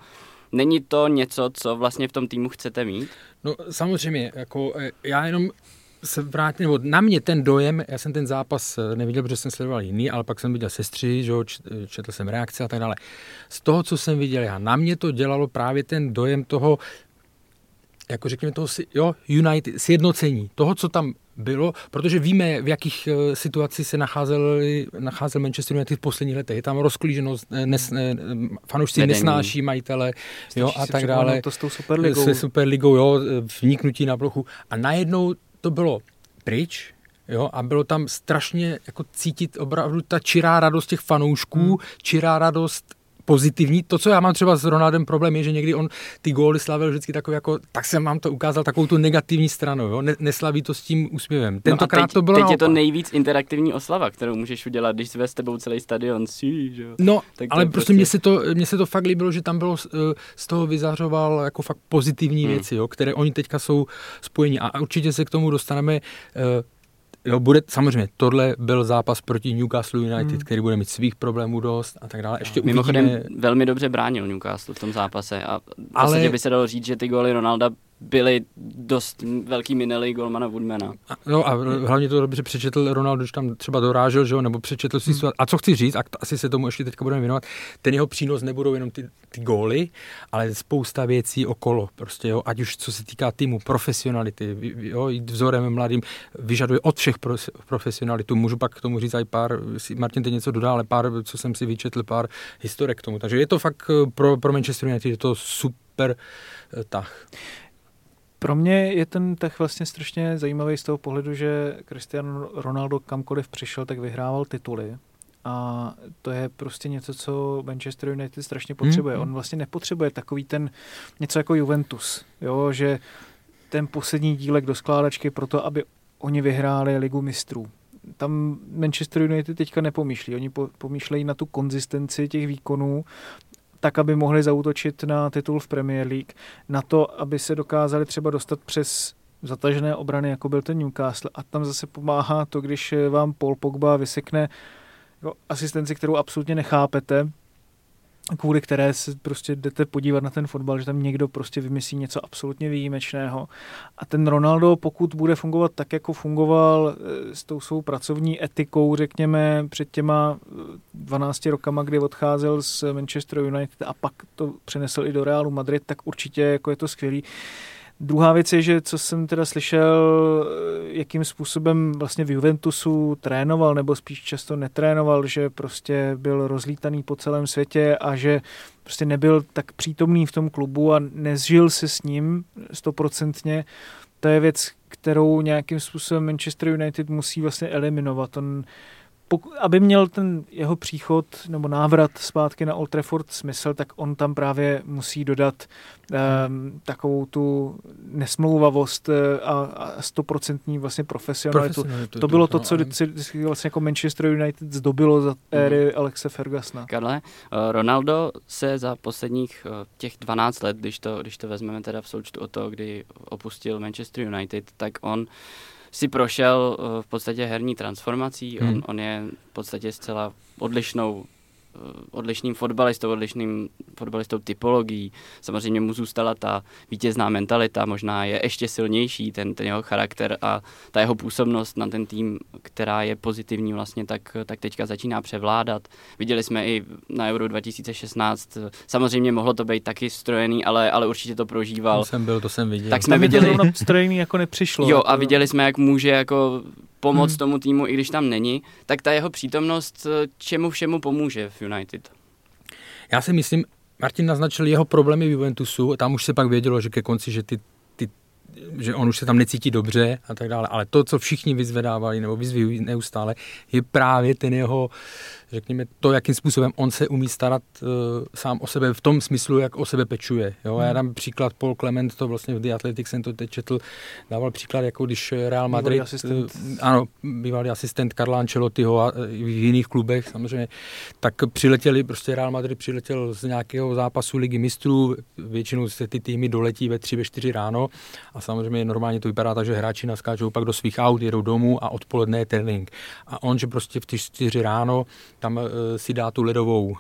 není to něco, co vlastně v tom týmu chcete mít? No samozřejmě, jako eh, já jenom se vrátím, nebo na mě ten dojem, já jsem ten zápas eh, neviděl, protože jsem sledoval jiný, ale pak jsem viděl sestři, že eh, četl jsem reakce a tak dále. Z toho, co jsem viděl já, na mě to dělalo právě ten dojem toho, jako řekněme toho, jo, United, sjednocení, toho, co tam bylo, protože víme, v jakých eh, situacích se nacházel, nacházel Manchester United v posledních letech. Je tam rozklíženost, nes, fanoušci Vedení. nesnáší majitele, jo, a tak dále To s tou Superligou. se Superligou, jo, vniknutí na plochu. A najednou to bylo pryč, jo, a bylo tam strašně jako cítit opravdu ta čirá radost těch fanoušků, hmm. čirá radost pozitivní. To, co já mám třeba s Ronaldem problém, je, že někdy on ty góly slavil vždycky takový jako, tak jsem vám to ukázal takovou tu negativní stranu, jo? Ne, neslaví to s tím úsměvem. Tentokrát no teď, to bylo Teď naopak. je to nejvíc interaktivní oslava, kterou můžeš udělat, když ve s tebou celý stadion sí, že. No, Tak ale prostě prostě- mně se, to, mně se to fakt líbilo, že tam bylo z, eh, z toho vyzařoval jako fakt pozitivní Hmm. věci, jo, které oni teďka jsou spojení a určitě se k tomu dostaneme. Jo, bude, samozřejmě, tohle byl zápas proti Newcastle United, Hmm. který bude mít svých problémů dost a tak dále. Ještě Mimochodem uvidíme, velmi dobře bránil Newcastle v tom zápase a v Ale- by se dalo říct, že ty góly Ronalda byly dost velký minely golmana Woodmana. A, no a hlavně to dobře přečetl Ronaldo, že tam třeba dorážel, že jo, nebo přečetl si hmm. A co chci říct, a to, asi se tomu ještě teďka budeme věnovat, ten jeho přínos nebudou jenom ty, ty góly, ale spousta věcí okolo, prostě jo, ať už co se týká týmu, profesionality, jo, jít vzorem mladým, vyžaduje od všech pro, profesionalitu. Můžu pak k tomu říct i pár, Martin teď něco dodal, ale pár, co jsem si vyčetl, pár historek k tomu. Takže je to fakt eh, pro, pro Manchester United, je to super eh, tah. Pro mě je ten tah vlastně strašně zajímavý z toho pohledu, že Cristiano Ronaldo kamkoliv přišel, tak vyhrával tituly. A to je prostě něco, co Manchester United strašně potřebuje. Hmm. On vlastně nepotřebuje takový ten něco jako Juventus, jo, že ten poslední dílek do skládačky pro to, aby oni vyhráli ligu mistrů. Tam Manchester United teďka nepomýšlí. Oni po, pomýšlejí na tu konzistenci těch výkonů, tak, aby mohli zautočit na titul v Premier League, na to, aby se dokázali třeba dostat přes zatažené obrany, jako byl ten Newcastle. A tam zase pomáhá to, když vám Paul Pogba vysekne asistenci, kterou absolutně nechápete, kvůli které se prostě jdete podívat na ten fotbal, že tam někdo prostě vymyslí něco absolutně výjimečného. A ten Ronaldo, pokud bude fungovat tak, jako fungoval eh, s tou svou pracovní etikou, řekněme, před těma eh, 12 rokama, kdy odcházel z Manchester United a pak to přenesl i do Realu Madrid, tak určitě jako je to skvělý. Druhá věc je, že co jsem teda slyšel, eh, jakým způsobem vlastně v Juventusu trénoval, nebo spíš často netrénoval, že prostě byl rozlítaný po celém světě a že prostě nebyl tak přítomný v tom klubu a nezžil se s ním stoprocentně. To je věc, kterou nějakým způsobem Manchester United musí vlastně eliminovat. On pokud, aby měl ten jeho příchod nebo návrat zpátky na Old Trafford smysl, tak on tam právě musí dodat um, takovou tu nesmlouvavost eh, a, a stoprocentní vlastně profesionalitu. Profesionalitu, To bylo to, no, co vždycky vždycky vlastně jako Manchester United zdobilo za éry Alexe Fergusona. Karle, eh, Ronaldo se za posledních eh, těch 12 let, když to, když to vezmeme teda v součtu o to, kdy opustil Manchester United, tak on si prošel eh, v podstatě herní transformací. Hmm. On, on je v podstatě zcela odlišnou odlišným fotbalistou, odlišným fotbalistou typologií. Samozřejmě mu zůstala ta vítězná mentalita, možná je ještě silnější ten, ten jeho charakter a ta jeho působnost na ten tým, která je pozitivní vlastně, tak, tak teďka začíná převládat. Viděli jsme i na Euro 2016, samozřejmě mohlo to být taky strojený, ale, ale určitě to prožíval. To jsem byl, to jsem viděl. Tak jsme to viděli- strojený jako nepřišlo. Jo, a viděli jsme, jak může jako pomoct Hmm. tomu týmu, i když tam není, tak ta jeho přítomnost eh, čemu všemu pomůže v United. Já si myslím, Martin naznačil jeho problémy v Juventusu, tam už se pak vědělo, že ke konci, že ty, že on už se tam necítí dobře a tak dále, ale to, co všichni vyzvedávali nebo vyzvějí neustále, je právě ten jeho, řekněme, to, jakým způsobem on se umí starat uh, sám o sebe v tom smyslu, jak o sebe pečuje. Jo? Já dám příklad, Paul Clement, to vlastně v The Athletic jsem to teď četl, dával příklad, jako když Real Bývalý Madrid, asistent. eh, ano, bývalý asistent Karla Ancelottiho a eh, v jiných klubech samozřejmě, tak přiletěli, prostě Real Madrid přiletěl z nějakého zápasu ligy mistrů, většinou se ty týmy doletí ve tři, ve čtyři ráno a samozřejmě normálně to vypadá tak, že hráči naskáčou pak do svých aut, jedou domů a odpoledne je trénink. A on, že prostě v ty čtyři ráno tam uh, si dá tu ledovou, uh,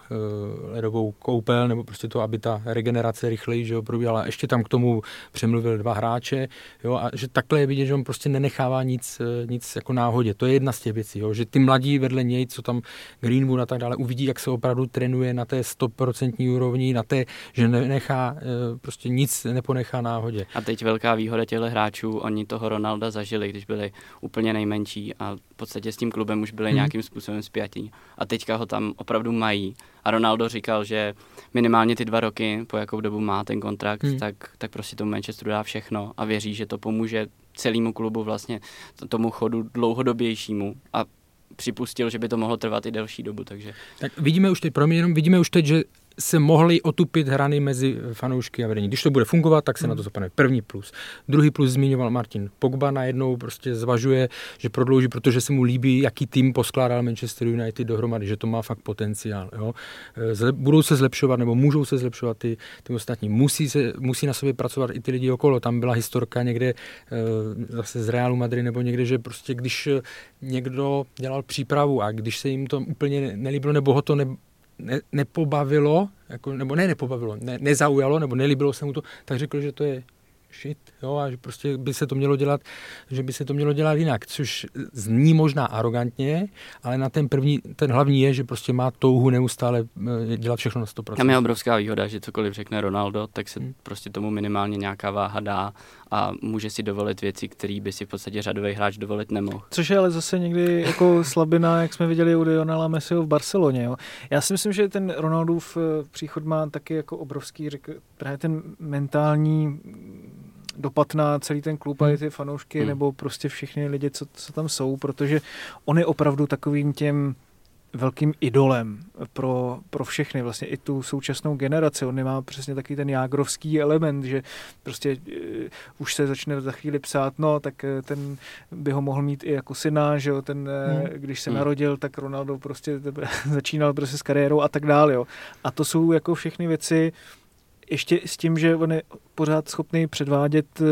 ledovou koupel, nebo prostě to, aby ta regenerace rychleji že jo, probíhala. Ještě tam k tomu přemluvil dva hráče, jo, a že takhle je vidět, že on prostě nenechává nic, eh, nic jako náhodě. To je jedna z těch věcí, jo, že ty mladí vedle něj, co tam Greenwood a tak dále, uvidí, jak se opravdu trénuje na té 100% úrovni, na té, že nenechá, eh, prostě nic neponechá náhodě. A teď velká výhoda těchto hráčů, oni toho Ronalda zažili, když byli úplně nejmenší a v podstatě s tím klubem už byli Mhm. nějakým způsobem spjatí. A teďka ho tam opravdu mají. A Ronaldo říkal, že minimálně ty dva roky, po jakou dobu má ten kontrakt, Hmm. tak, tak prostě tomu Manchesteru dá všechno a věří, že to pomůže celému klubu vlastně tomu chodu dlouhodobějšímu a připustil, že by to mohlo trvat i delší dobu, takže Tak vidíme už teď, pro mě jenom vidíme už teď, že se mohly otupit hrany mezi fanoušky a vedení. Když to bude fungovat, tak se hmm. na to zapane. První plus. Druhý plus zmiňoval Martin. Pogba najednou prostě zvažuje, že prodlouží, protože se mu líbí, jaký tým poskládal Manchester United dohromady, že to má fakt potenciál. Jo. E, zle, budou se zlepšovat, nebo můžou se zlepšovat ty, ty ostatní. Musí, se, musí na sobě pracovat i ty lidi okolo. Tam byla historka někde e, zase z Realu Madrid nebo někde, že prostě když někdo dělal přípravu a když se jim to úplně nelíbilo, nebo ho to ne, ne, nepobavilo, jako, nebo ne nepobavilo, ne, nezaujalo, nebo nelíbilo se mu to, tak řekl, že to je shit, jo, a že prostě by se to mělo dělat, že by se to mělo dělat jinak, což zní možná arrogantně, ale na ten první, ten hlavní je, že prostě má touhu neustále eh, dělat všechno na 100%. Tam je obrovská výhoda, že cokoliv řekne Ronaldo, tak se hmm. prostě tomu minimálně nějaká váha dá a může si dovolit věci, které by si v podstatě řadový hráč dovolit nemohl. Což je ale zase někdy jako slabina, jak jsme viděli u Lionela Messiho v Barceloně. Jo. Já si myslím, že ten Ronaldův eh, příchod má taky jako obrovský, řekl, právě ten mentální dopad na celý ten klub a i ty fanoušky hmm. nebo prostě všechny lidi, co, co tam jsou, protože on je opravdu takovým těm velkým idolem pro, pro všechny, vlastně i tu současnou generaci. On nemá přesně taky ten jágrovský element, že prostě uh, už se začne za chvíli psát, no, tak uh, ten by ho mohl mít i jako syna, že jo, ten, uh, když se hmm. narodil, tak Ronaldo prostě začínal prostě s kariérou a tak dále, jo. A to jsou jako všechny věci, ještě s tím, že on je pořád schopný předvádět eh,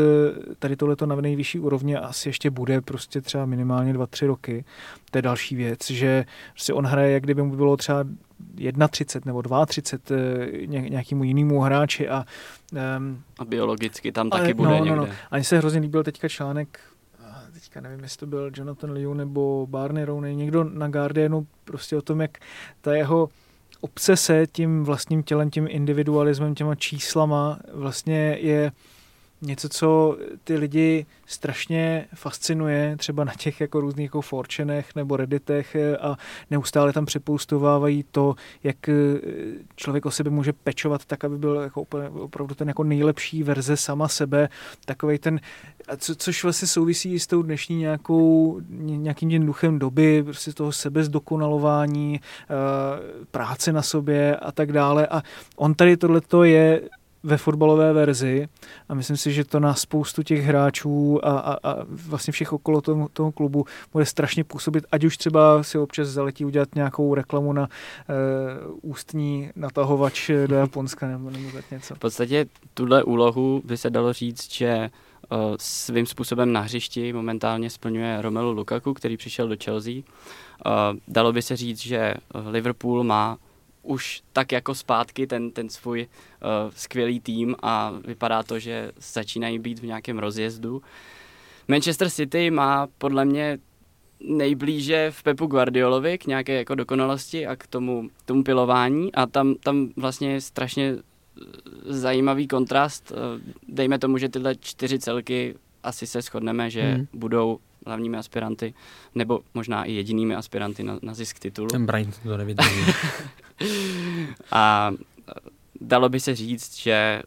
tady tohleto na nejvyšší úrovni a asi ještě bude prostě třeba minimálně 2-3 roky. To je další věc, že prostě on hraje, jak kdyby mu bylo třeba 31 nebo 32 eh, nějakému jinému hráči a, um, a biologicky tam taky ale, bude no, někde. No, no. Ani se hrozně líbil teďka článek teďka nevím, jestli to byl Jonathan Liu nebo Barney Rooney, někdo na Guardianu prostě o tom, jak ta jeho obsese tím vlastním tělem, tím individualismem, těma číslama vlastně je něco, co ty lidi strašně fascinuje, třeba na těch jako různých jako forčenech nebo redditech a neustále tam připoustovávají to, jak eh, člověk o sebe může pečovat tak, aby byl jako opravdu ten jako nejlepší verze sama sebe, takovej ten, co, což vlastně souvisí s tou dnešní nějakou, nějakým tím duchem doby, prostě toho sebezdokonalování, eh, práce na sobě a tak dále. A on tady tohleto je ve fotbalové verzi a myslím si, že to na spoustu těch hráčů a, a, a vlastně všech okolo toho, toho klubu bude strašně působit, ať už třeba si občas zaletí udělat nějakou reklamu na uh, ústní natahovač do Japonska nebo, nebo tak něco. V podstatě tuhle úlohu by se dalo říct, že uh, svým způsobem na hřišti momentálně splňuje Romelu Lukaku, který přišel do Chelsea. Uh, dalo by se říct, že Liverpool má už tak jako zpátky ten, ten svůj uh, skvělý tým a vypadá to, že začínají být v nějakém rozjezdu. Manchester City má podle mě nejblíže v Pepu Guardiolovi k nějaké jako dokonalosti a k tomu, tomu pilování a tam, tam vlastně je strašně eh, zajímavý kontrast. Eh, dejme tomu, že tyhle čtyři celky asi se shodneme, že hmm. budou hlavními aspiranty, nebo možná i jedinými aspiranty na, na zisk titulu. Ten Brian to nevydrží. a e, dalo by se říct, že e,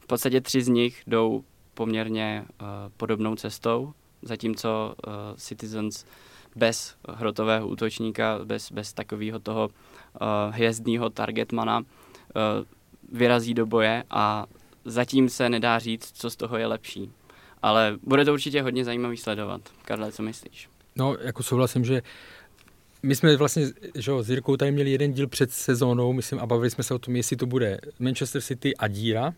v podstatě tři z nich jdou poměrně uh, podobnou cestou, zatímco uh, Citizens bez hrotového útočníka, bez, bez takového toho uh, hvězdného targetmana uh, vyrazí do boje a zatím se nedá říct, co z toho je lepší. Ale bude to určitě hodně zajímavý sledovat. Karle, co myslíš? No, jako souhlasím, že my jsme vlastně že jo, s Jirkou tady měli jeden díl před sezónou, myslím, a bavili jsme se o tom, jestli to bude Manchester City a díra,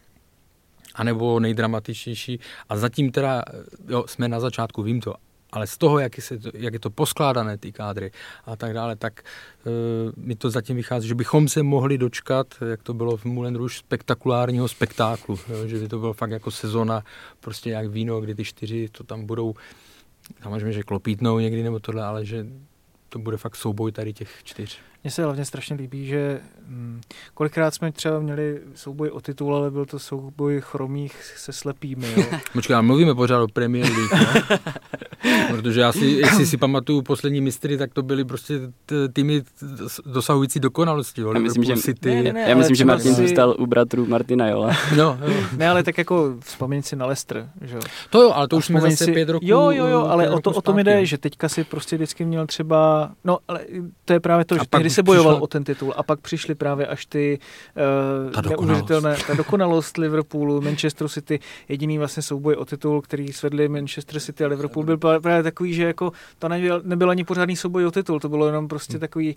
anebo nejdramatičnější. A zatím teda, jo, jsme na začátku, vím to, ale z toho, jak je, se, jak je to poskládané, ty kádry a tak dále, tak uh, mi to zatím vychází, že bychom se mohli dočkat, jak to bylo v Moulin Rouge, spektakulárního spektáklu, jo, že by to bylo fakt jako sezona, prostě jak víno, kdy ty čtyři to tam budou, samozřejmě, že klopítnou někdy nebo tohle, ale že to bude fakt souboj tady těch čtyř. Mně se hlavně strašně líbí, že hm, kolikrát jsme třeba měli souboj o titul, ale byl to souboj chromých se slepými. Jo? Počkej, mluvíme pořád o Premier League? Protože já si, jestli si pamatuju poslední mistry, tak to byly prostě týmy dosahující dokonalosti. Jo? Já myslím, že, City. Ne, ne, ne, já myslím, že Martin si... zůstal u bratru Martina Jola. No, jo. ne, ale tak jako vzpomeň si na Leicester. Že? To jo, ale to už jsme zase si... pět roků. Jo, jo, jo, ale o to, o to mi jde, že teďka si prostě vždycky měl třeba a no, ale to je právě to, že tehdy se bojoval přišla... o ten titul a pak přišli právě až ty uh, ta neuvěřitelné, ta dokonalost Liverpoolu, Manchester City, jediný vlastně souboj o titul, který svedli Manchester City a Liverpool byl právě takový, že jako to nebyl, nebyl ani pořádný souboj o titul, to bylo jenom prostě takový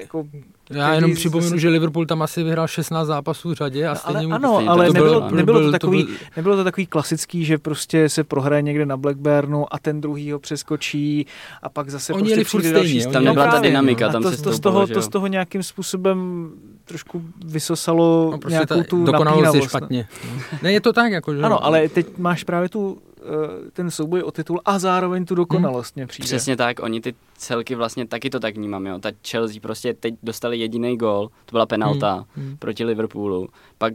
jako... Já jenom připomenu, že Liverpool tam asi vyhrál 16 zápasů v řadě a no, stejně ale, Ano, ale to nebylo, byl, nebylo, to takový, to byl... nebylo to takový klasický, že prostě se prohraje někde na Blackburnu a ten druhý ho přeskočí a pak zase Oni prostě přijde další. Tam nebyla ta dynamika, tam to, se to, z toho, to z toho nějakým způsobem trošku vysosalo no, prostě nějakou tu napínavost. je špatně. Ne, je to tak. Jako, že... Ano, ale teď máš právě tu eh, ten souboj o titul a zároveň tu dokonalost mě přijde. Přesně tak, oni ty celky vlastně taky to tak vnímám, jo. Ta Chelsea prostě teď dostali jediný gól, to byla penalta hmm. Hmm. proti Liverpoolu, pak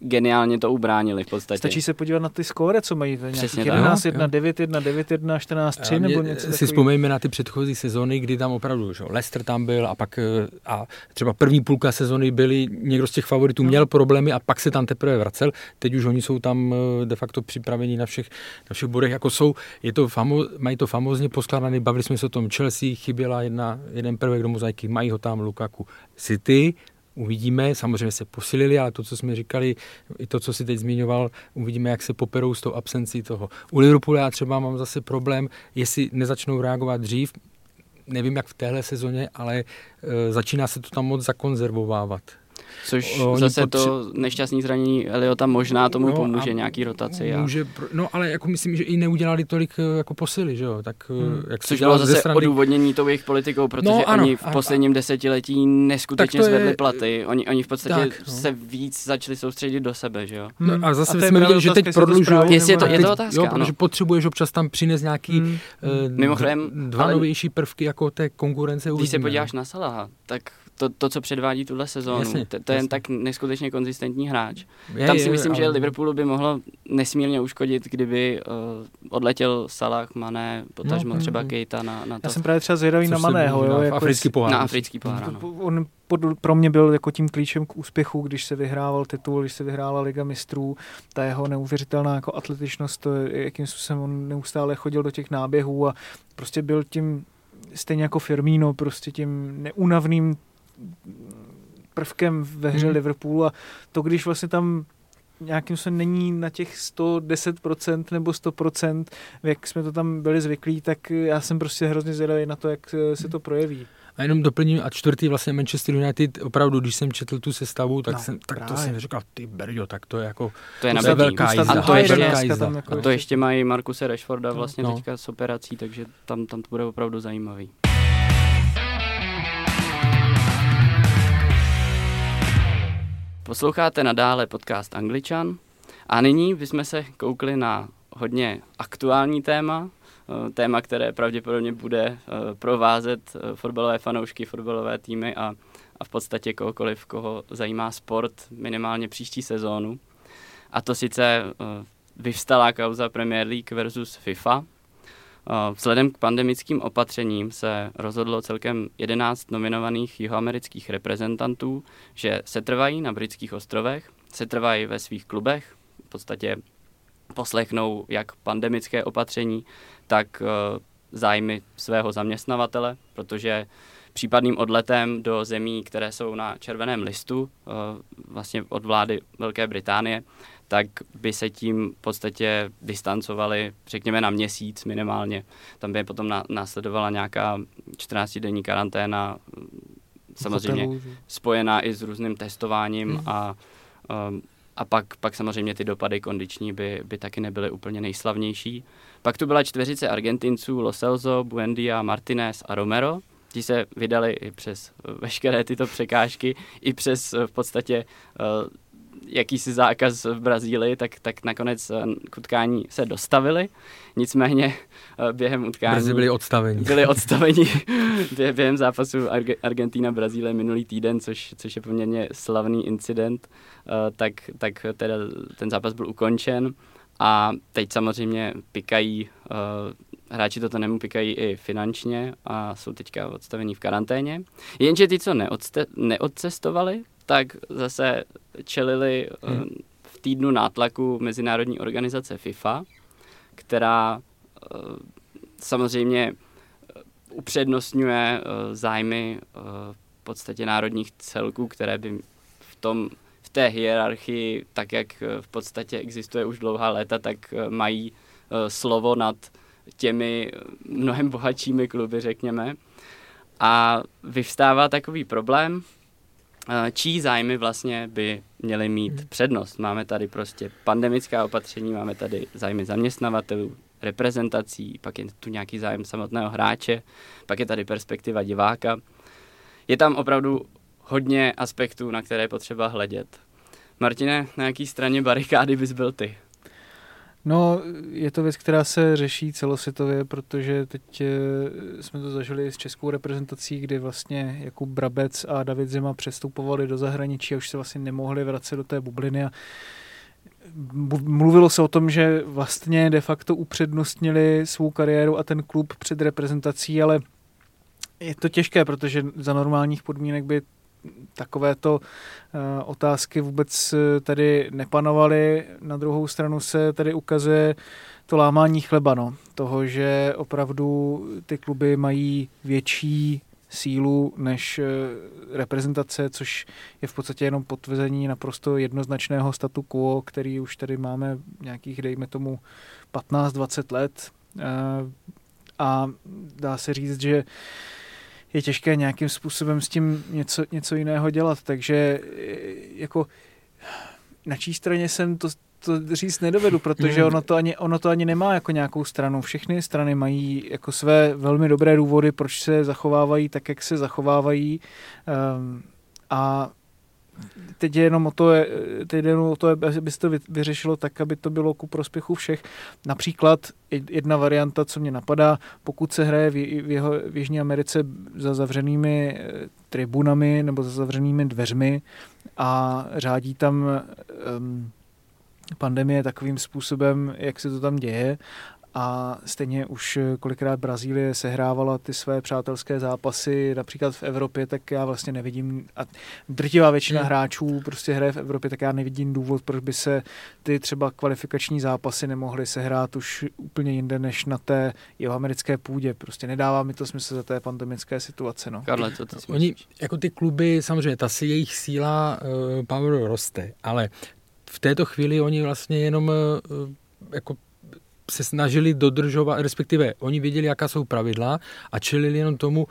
geniálně to ubránili v podstatě. Stačí se podívat na ty skóre, co mají, nějakých 11, 1, 9, 1, 9, 1, 14, 3 nebo něco Si takový. vzpomeňme na ty předchozí sezóny, kdy tam opravdu, že Leicester tam byl a pak eh, a třeba první půlka sezóny byli, někdo z těch favoritů no. měl problémy a pak se tam teprve vracel. Teď už oni jsou tam eh, de facto připraveni na všech, na všech bodech, jako jsou, je to famo, mají to famózně poskládané, bavili jsme se o tom, Chelsea chyběla jedna, jeden prvek do mozaiky, mají ho tam Lukaku. City Uvidíme, samozřejmě se posilili, ale to, co jsme říkali, i to, co si teď zmiňoval, uvidíme, jak se poperou s tou absencí toho. U Liverpoolu já třeba mám zase problém, jestli nezačnou reagovat dřív, nevím, jak v téhle sezóně, ale e, začíná se to tam moc zakonzervovávat. Což Oni zase potře- to nešťastné zranění Eliota možná tomu no, pomůže nějaký rotaci. Může, a... no ale jako myslím, že i neudělali tolik eh, jako posily, že jo? Tak, eh, hmm. jak Což bylo zase strany... odůvodnění tou jejich politikou, protože no, ano, oni v posledním a, desetiletí neskutečně je... zvedli platy. Oni, oni v podstatě tak, no. se víc začali soustředit do sebe, že jo? No, a zase a jsme viděli, že teď prodlužují. Jestli je to, je to otázka, jo, protože potřebuješ občas tam přinést nějaký hmm. uh, Mimochodem, dva novější prvky jako té konkurence. Když se podíváš na Salaha, tak to, to, co předvádí tuhle sezónu, jasně, to, to je jen tak neskutečně konzistentní hráč. Je, Tam si je, myslím, ale... že Liverpoolu by mohlo nesmírně uškodit, kdyby uh, odletěl Salah, Mané, potažmo no, třeba Kejta na, na to. Já jsem právě třeba zvědavý na Maného. Jo, jako africký pohár. Na africký pohár, no. On pod, pro mě byl jako tím klíčem k úspěchu, když se vyhrával titul, když se vyhrála Liga mistrů, ta jeho neuvěřitelná jako atletičnost, to, jakým způsobem on neustále chodil do těch náběhů a prostě byl tím stejně jako Firmino, prostě tím neunavným prvkem ve hře hmm. Liverpoolu a to, když vlastně tam nějakým se není na těch 110% nebo 100%, jak jsme to tam byli zvyklí, tak já jsem prostě hrozně zvědavý na to, jak se to projeví. A jenom doplním, a čtvrtý vlastně Manchester United, opravdu, když jsem četl tu sestavu, tak, no, jsem, tak to jsem říkal, ty Berďo, tak to je jako to je, to je velká jízda. A to, ještě, velká jízda. Jako a to ještě mají Markuse Rashforda vlastně no. teďka s operací, takže tam, tam to bude opravdu zajímavý. Posloucháte nadále podcast Angličan a nyní bychom se koukli na hodně aktuální téma, eh, téma, které pravděpodobně bude eh, provázet eh, fotbalové fanoušky, fotbalové týmy a, a v podstatě kohokoliv, koho zajímá sport minimálně příští sezónu. A to sice vyvstalá kauza Premier League versus FIFA, Vzhledem k pandemickým opatřením se rozhodlo celkem 11 nominovaných jihoamerických reprezentantů, že se trvají na britských ostrovech, se trvají ve svých klubech, v podstatě poslechnou jak pandemické opatření, tak e, zájmy svého zaměstnavatele, protože případným odletem do zemí, které jsou na červeném listu, e, vlastně od vlády Velké Británie, tak by se tím v podstatě distancovali, řekněme, na měsíc minimálně. Tam by potom následovala nějaká 14-denní karanténa, samozřejmě hotelu, spojená i s různým testováním mm. a, um, a pak, pak samozřejmě ty dopady kondiční by, by taky nebyly úplně nejslavnější. Pak tu byla čtveřice Argentinců, Lo Celso, Buendia, Martinez a Romero. Ti se vydali i přes veškeré tyto překážky, i přes v podstatě uh, jakýsi zákaz v Brazílii, tak, tak nakonec eh, k utkání se dostavili. Nicméně eh, během utkání... Brzy byli odstaveni. Byli odstaveni během zápasu Argentina-Brazílie minulý týden, což, což je poměrně slavný incident, eh, tak, tak teda ten zápas byl ukončen a teď samozřejmě pikají, hráči toto nemu pikají i finančně a jsou teďka odstavení v karanténě. Jenže ty, co neodste, neodcestovali, tak zase čelili eh, hmm. v týdnu nátlaku Mezinárodní organizace FIFA, která eh, samozřejmě eh, upřednostňuje zájmy v podstatě národních celků, které by v tom v té hierarchii, tak jak v podstatě existuje už dlouhá léta, tak mají slovo nad těmi mnohem bohatšími kluby, řekněme. A vyvstává takový problém, eh, čí zájmy vlastně by měly mít hmm. přednost. Máme tady prostě pandemická opatření, máme tady zájmy zaměstnavatelů, reprezentací, pak je tu nějaký zájem samotného hráče, pak je tady perspektiva diváka. Je tam opravdu hodně aspektů, na které je potřeba hledět. Martine, na jaký straně barikády bys byl ty? No, je to věc, která se řeší celosvětově, protože teď eh, jsme to zažili s českou reprezentací, kdy vlastně Jakub Brabec a David Zima přestupovali do zahraničí a už se vlastně nemohli vracet do té bubliny a mluvilo se o tom, že vlastně de facto upřednostnili svou kariéru a ten klub před reprezentací, ale je to těžké, protože za normálních podmínek by takovéto eh, otázky vůbec eh, tady nepanovaly. Na druhou stranu se tady ukazuje to lámání chleba, no. toho, že opravdu ty kluby mají větší sílu než eh, reprezentace, což je v podstatě jenom potvrzení naprosto jednoznačného statu quo, který už tady máme nějakých, dejme tomu, 15-20 let. A dá se říct, že je těžké nějakým způsobem s tím něco, něco jiného dělat. Takže jako na čí straně jsem to, to říct nedovedu, protože ono to, ani, ono to ani nemá jako nějakou stranu. Všechny strany mají jako své velmi dobré důvody, proč se zachovávají tak, jak se zachovávají. Um, a teď je jenom o to, teď je jenom o to, aby se to vyřešilo tak, aby to bylo ku prospěchu všech. Například jedna varianta, co mě napadá, pokud se hraje v, jeho, v Jižní Americe za zavřenými eh, tribunami nebo za zavřenými dveřmi a řádí tam um, pandemie takovým způsobem, jak se to tam děje a stejně už kolikrát Brazílie sehrávala ty své přátelské zápasy například v Evropě, tak já vlastně nevidím, a drtivá většina hmm. hráčů prostě hraje v Evropě, tak já nevidím důvod, proč by se ty třeba kvalifikační zápasy nemohly sehrát už úplně jinde než na té jeho americké půdě. Prostě nedává mi to smysl za té pandemické situace. No. Karle, co ty Oni, jako ty kluby, samozřejmě, ta si jejich síla uh, power roste, ale v této chvíli oni vlastně jenom uh, jako se snažili dodržovat, respektive oni věděli, jaká jsou pravidla a čelili jenom tomu,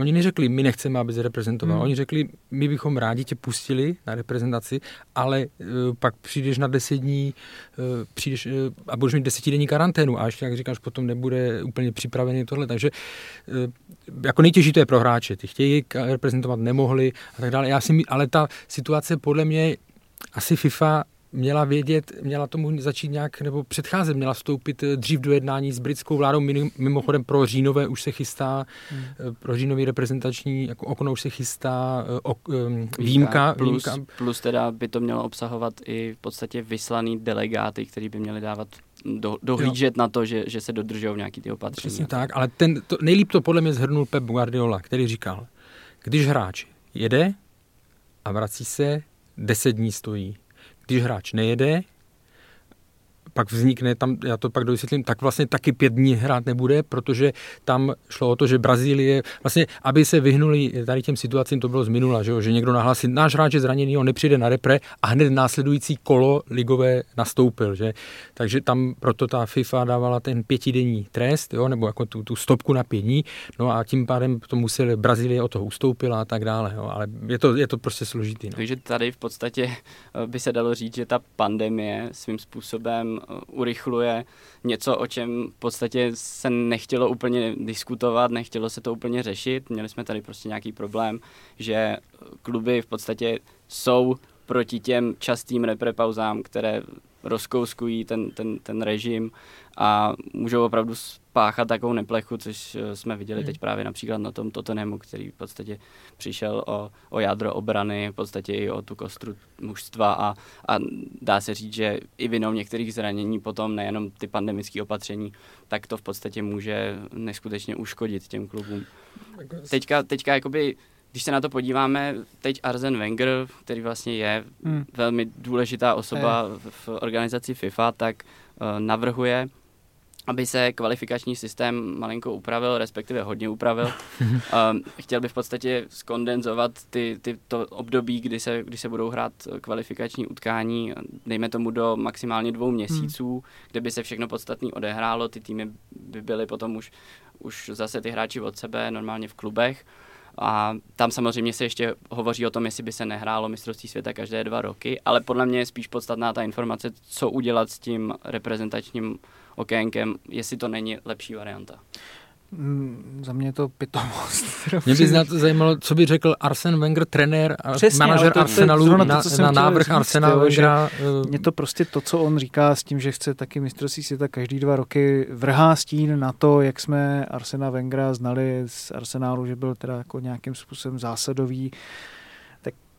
Oni neřekli, my nechceme, aby se reprezentoval. Hmm. Oni řekli, my bychom rádi tě pustili na reprezentaci, ale uh, pak přijdeš na deset dní uh, přijdeš, uh, a budeš mít desetidenní karanténu a ještě, jak říkáš, potom nebude úplně připravený tohle. Takže uh, jako nejtěžší to je pro hráče. Ty chtějí reprezentovat, nemohli a tak dále. Já si, ale ta situace podle mě asi FIFA měla vědět, měla tomu začít nějak, nebo předcházet, měla vstoupit eh, dřív do jednání s britskou vládou, mimochodem pro říjnové už se chystá, hmm. Eh, pro říjnový reprezentační jako okno už se chystá eh, ok, výjimka. Plus, výjimka. plus teda by to mělo obsahovat i v podstatě vyslaný delegáty, který by měli dávat do, dohlížet jo. na to, že, že se dodržují nějaký ty opatření. Přesně tak, ale ten, to, nejlíp to podle mě zhrnul Pep Guardiola, který říkal, když hráč jede a vrací se, deset dní stojí když hráč nejede, pak vznikne tam, já to pak dovysvětlím, tak vlastně taky pět dní hrát nebude, protože tam šlo o to, že Brazílie, vlastně, aby se vyhnuli tady těm situacím, to bylo z minula, že, že někdo nahlásí, náš hráč je zraněný, on nepřijde na repre a hned následující kolo ligové nastoupil, že? Takže tam proto ta FIFA dávala ten pětidenní trest, jo, nebo jako tu, tu stopku na pět dní, no a tím pádem to museli, Brazílie o toho ustoupila a tak dále, jo, ale je to, je to prostě složitý. No. Takže tady v podstatě eh, by se dalo říct, že ta pandemie svým způsobem urychluje něco, o čem v podstatě se nechtělo úplně diskutovat, nechtělo se to úplně řešit. Měli jsme tady prostě nějaký problém, že kluby v podstatě jsou proti těm častým reprepauzám, které rozkouskují ten, ten, ten režim a můžou opravdu spáchat takovou neplechu, což eh, jsme viděli teď právě například na tom Tottenhamu, který v podstatě přišel o, o jádro obrany, v podstatě i o tu kostru mužstva a, a dá se říct, že i vinou některých zranění potom nejenom ty pandemické opatření, tak to v podstatě může neskutečně uškodit těm klubům. Teďka, teďka jakoby když se na to podíváme, teď Arzen Wenger, který vlastně je hmm. velmi důležitá osoba v organizaci FIFA, tak uh, navrhuje aby se kvalifikační systém malinko upravil, respektive hodně upravil. um, chtěl by v podstatě skondenzovat ty, ty, to období, kdy se, kdy se budou hrát kvalifikační utkání, dejme tomu do maximálně dvou měsíců, hmm. kde by se všechno podstatné odehrálo, ty týmy by byly potom už, už zase ty hráči od sebe, normálně v klubech. A tam samozřejmě se ještě hovoří o tom, jestli by se nehrálo mistrovství světa každé dva roky, ale podle mě je spíš podstatná ta informace, co udělat s tím reprezentačním okénkem, jestli to není lepší varianta. Mm, za mě je to pitomost. Mě by to zajímalo, co by řekl Arsen Wenger, trenér Přesně, manažer to, Arsenalu to, to, na, to, na návrh Arsenalu. Wengera. Mě to prostě to, co on říká s tím, že chce taky mistrovství světa každý dva roky, vrhá stín na to, jak jsme Arsena Wengera znali z Arsenálu, že byl teda jako nějakým způsobem zásadový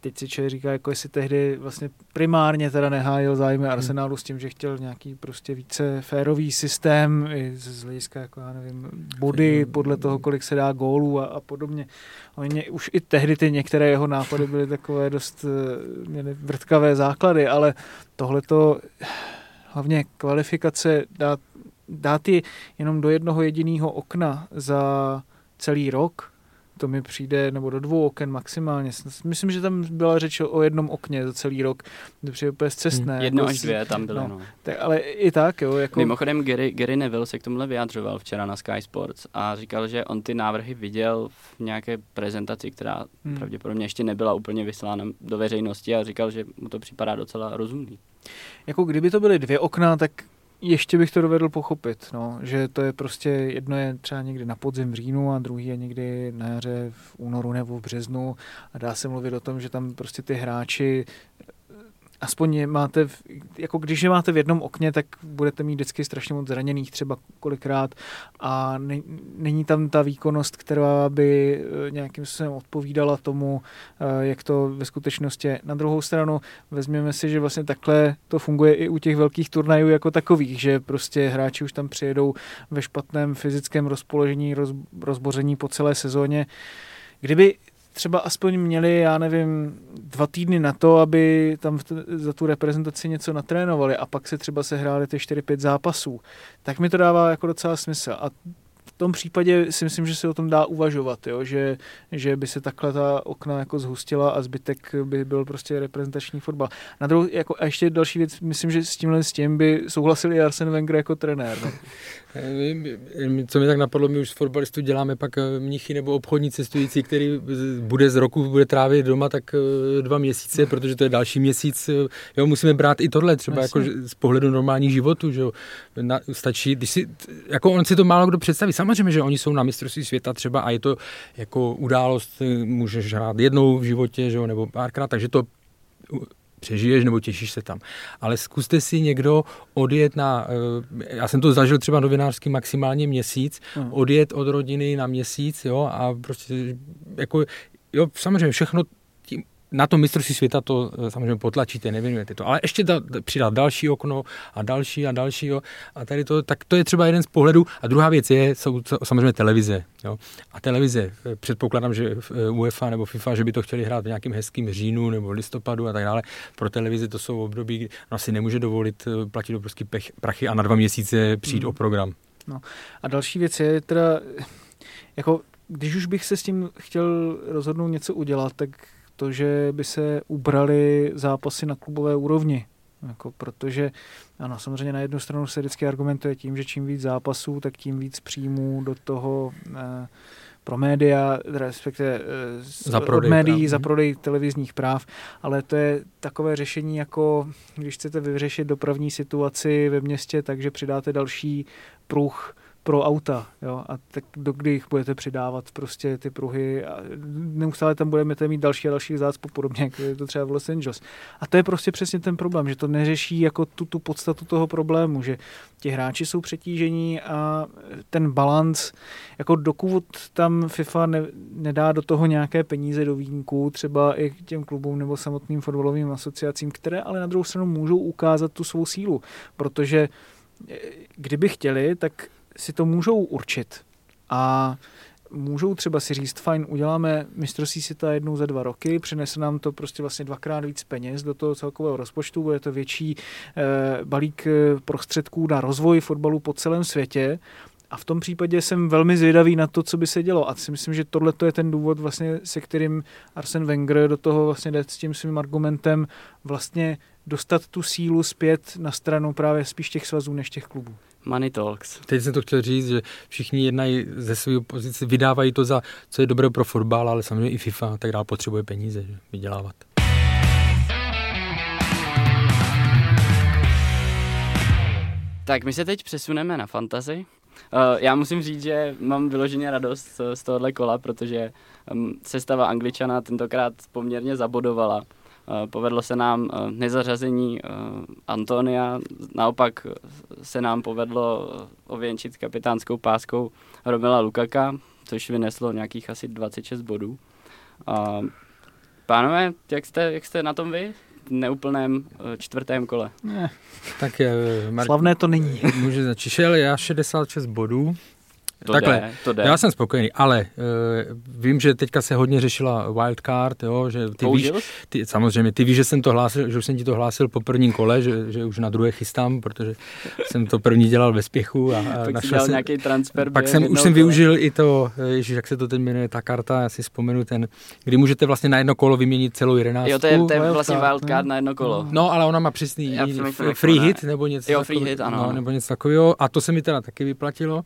teď si člověk říká, jako jestli tehdy vlastně primárně teda nehájil zájmy hmm. Arsenálu s tím, že chtěl nějaký prostě více férový systém i z hlediska, jako já nevím, body podle toho, kolik se dá gólů a, a podobně. Oni už i tehdy ty některé jeho nápady byly takové dost, eh, měly vrtkavé základy, ale tohle to hlavně kvalifikace dát, dát je jenom do jednoho jediného okna za celý rok, to mi přijde, nebo do dvou oken maximálně. Myslím, že tam byla řeč o jednom okně za celý rok, to přijde úplně zcestné. Hmm, jedno jako až dvě tam byly, no. no. Tak, ale i tak, jo. Jako... Mimochodem Gary, Gary Neville se k tomuhle vyjadřoval včera na Sky Sports a říkal, že on ty návrhy viděl v nějaké prezentaci, která hmm. pravděpodobně ještě nebyla úplně vyslána do veřejnosti a říkal, že mu to připadá docela rozumný. Jako kdyby to byly dvě okna, tak ještě bych to dovedl pochopit, no, že to je prostě, jedno je třeba někdy na podzim v říjnu a druhý je někdy na jaře v únoru nebo v březnu. A dá se mluvit o tom, že tam prostě ty hráči aspoň máte, v, jako když je máte v jednom okně, tak budete mít vždycky strašně moc zraněných třeba kolikrát a ne, není tam ta výkonnost, která by eh, nějakým způsobem odpovídala tomu, eh, jak to ve skutečnosti je. Na druhou stranu vezměme si, že vlastně takhle to funguje i u těch velkých turnajů jako takových, že prostě hráči už tam přijedou ve špatném fyzickém rozpoložení, roz, rozboření po celé sezóně. Kdyby třeba aspoň měli, já nevím, dva týdny na to, aby tam za tu reprezentaci něco natrénovali a pak se třeba sehráli ty 4-5 zápasů, tak mi to dává jako docela smysl. A tom případě si myslím, že se o tom dá uvažovat, jo? Že, že by se takhle ta okna jako zhustila a zbytek by byl prostě reprezentační fotbal. Na druhou, jako, a ještě další věc, myslím, že s tímhle s tím by souhlasil i Arsen Wenger jako trenér. Ne? Co mi tak napadlo, my už z fotbalistů děláme pak eh, mnichy nebo obchodní cestující, který bude z roku, bude trávit doma tak eh, dva měsíce, protože to je další měsíc. Eh, jo, musíme brát i tohle třeba jako z pohledu normálních životů, že jo. Na, stačí, když si, jako on si to málo kdo představí. Samozřejmě, že oni jsou na mistrovství světa třeba a je to jako událost, můžeš hrát jednou v životě, že jo, nebo párkrát, takže to přežiješ nebo těšíš se tam. Ale zkuste si někdo odjet na, eh, já jsem to zažil třeba novinářský maximálně měsíc, hmm. odjet od rodiny na měsíc, jo, a prostě jako, jo, samozřejmě všechno na to mistrovství světa to eh, samozřejmě potlačíte, nevěnujete to. Ale ještě da, přidat další okno a další a další. Jo. A tady to, tak to je třeba jeden z pohledů. A druhá věc je, jsou samozřejmě televize. Jo. A televize, eh, předpokládám, že eh, UEFA nebo FIFA, že by to chtěli hrát v nějakým hezkým říjnu nebo listopadu a tak dále. Pro televizi to jsou období, kdy no, si nemůže dovolit platit obrovský pech, prachy a na dva měsíce přijít mm. o program. No. A další věc je teda, jako když už bych se s tím chtěl rozhodnout něco udělat, tak to, že by se ubrali zápasy na klubové úrovni. Jako protože, ano, samozřejmě na jednu stranu se vždycky argumentuje tím, že čím víc zápasů, tak tím víc příjmů do toho eh, pro média, respektive eh, za prodej, od médií, práv. za prodej televizních práv, ale to je takové řešení jako, když chcete vyřešit dopravní situaci ve městě, takže přidáte další pruh pro auta, jo, a tak do kdy jich budete přidávat prostě ty pruhy a neustále tam budeme mít další a další zácpu podobně, jako je to třeba v Los Angeles. A to je prostě přesně ten problém, že to neřeší jako tu, tu podstatu toho problému, že ti hráči jsou přetížení a ten balans, jako dokud tam FIFA ne, nedá do toho nějaké peníze do výjimku, třeba i těm klubům nebo samotným fotbalovým asociacím, které ale na druhou stranu můžou ukázat tu svou sílu, protože eh, kdyby chtěli, tak si to můžou určit. A můžou třeba si říct, fajn, uděláme mistrovství světa jednou za dva roky, přinese nám to prostě vlastně dvakrát víc peněz do toho celkového rozpočtu, bude to větší eh, balík eh, prostředků na rozvoj fotbalu po celém světě. A v tom případě jsem velmi zvědavý na to, co by se dělo. A si myslím, že tohle je ten důvod, vlastně, se kterým Arsen Wenger do toho vlastně jde s tím svým argumentem vlastně dostat tu sílu zpět na stranu právě spíš těch svazů než těch klubů. Money talks. Teď jsem to chtěl říct, že všichni jednají ze své pozice, vydávají to za, co je dobré pro fotbal, ale samozřejmě i FIFA tak dále potřebuje peníze že, vydělávat. Tak my se teď přesuneme na fantasy. Uh, já musím říct, že mám vyloženě radost z, z tohohle kola, protože um, sestava Angličana tentokrát poměrně zabodovala. Uh, povedlo se nám uh, nezařazení uh, Antonia, naopak se nám povedlo ověnčit kapitánskou páskou Romela Lukaka, což vyneslo nějakých asi 26 bodů. Pánové, jak jste, jak jste na tom vy? neúplném čtvrtém kole. Ne. Tak Mar- Slavné to není. Může začít. Šel já 66 bodů. To Takhle, jde, to jde. já jsem spokojený, ale uh, vím, že teďka se hodně řešila wildcard, jo, že ty Použil? víš, ty, samozřejmě, ty víš, že jsem to hlásil, že už jsem ti to hlásil po prvním kole, že, že už na druhé chystám, protože jsem to první dělal ve spěchu. A, a pak našel jsem, nějaký transfer. Pak jsem, už jsem kole. využil i to, ježiš, jak se to teď jmenuje, ta karta, já si vzpomenu ten, kdy můžete vlastně na jedno kolo vyměnit celou jedenáctku. Jo, to je, to je vlastně wildcard na jedno kolo. No, ale ona má přesný free hit nebo něco Jo, free hit, ano. No, nebo něco takového a to se mi teda taky vyplatilo.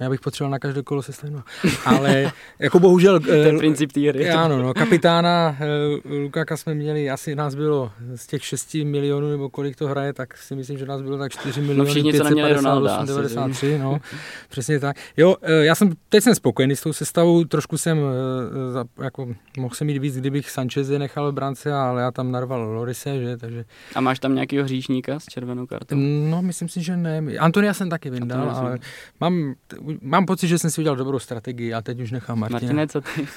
Já bych potřeboval na každé kolo se stejnou. Ale jako bohužel... to je eh, princip té hry. Ano, no, kapitána eh, Lukáka jsme měli, asi nás bylo z těch 6 milionů, nebo kolik to hraje, tak si myslím, že nás bylo tak 4 miliony no všichni, 558, 93, no, přesně tak. Jo, eh, já jsem, teď jsem spokojený s tou sestavou, trošku jsem, jako, mohl jsem mít víc, kdybych Sancheze nechal v brance, ale já tam narval Lorise, že, takže... A máš tam nějakého hříšníka s červenou kartou? No, myslím si, že ne. Antonia jsem taky vyndal, ale mám mám pocit, že jsem si udělal dobrou strategii a teď už nechám Martina. Martine, co ty?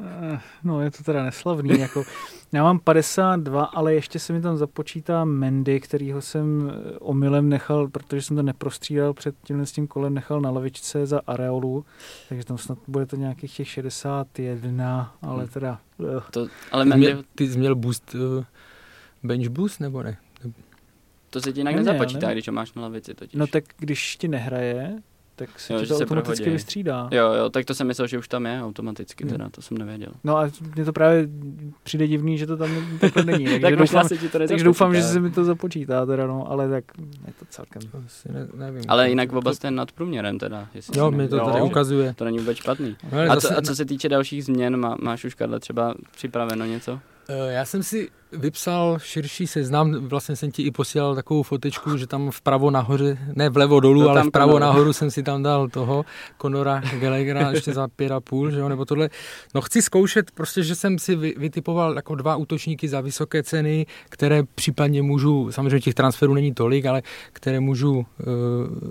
Eh, no, je to teda neslavný. jako, já mám 52, ale ještě se mi tam započítá Mendy, kterýho jsem eh, omylem nechal, protože jsem to neprostřídal před tímhle s tím kolem, nechal na lavičce za Areolu, takže tam snad bude to nějakých těch 61, ale hmm. teda... Uh. To, ale Mendy... Ty jsi měl boost, bench boost nebo ne? To se ti jinak nezapočítá, ne. když ho máš na lavici totiž. No tak když ti nehraje, tak se jo, to automaticky prohodí. vystřídá. Jo, jo, tak to jsem myslel, že už tam je automaticky, teda, to jsem nevěděl. No a mě to právě přijde divný, že to tam takhle není. Takže tak doufám, si to takže doufám, že se mi to započítá, teda no, ale tak je to celkem. Asi ne, nevím. Ale jinak oba jste nad průměrem teda. Jestli jo, mi to tady ukazuje. To není vůbec špatný. No, a, co, a co se týče dalších změn, má, máš už Karle třeba připraveno něco? Eh, já jsem si vypsal širší seznam, vlastně jsem ti i posílal takovou fotečku, že tam vpravo nahoře, ne vlevo dolů, to ale vpravo Conora. nahoru jsem si tam dal toho Conora Gallaghera ještě za pět a půl, že jo, nebo tohle. No chci zkoušet prostě, že jsem si vytipoval jako dva útočníky za vysoké ceny, které případně můžu, samozřejmě těch transferů není tolik, ale které můžu uh,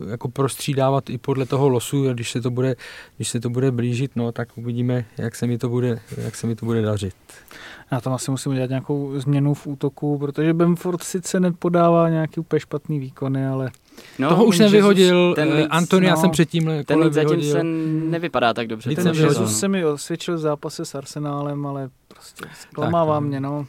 jako prostřídávat i podle toho losu, když se to bude, když se to bude blížit, no tak uvidíme, jak se mi to bude, jak se mi to bude dařit. Já tam asi musím udělat nějakou změnu v útoku, protože Bamford sice nepodává nějaký úplně špatný výkony, ale No, Toho už jsem vyhodil, ten Leeds, Antony, no, já jsem předtím Ten Leeds zatím vyhodil. se nevypadá tak dobře. Ten Jesus se mi osvědčil v zápase s Arsenálem, ale prostě zklamává mě, no.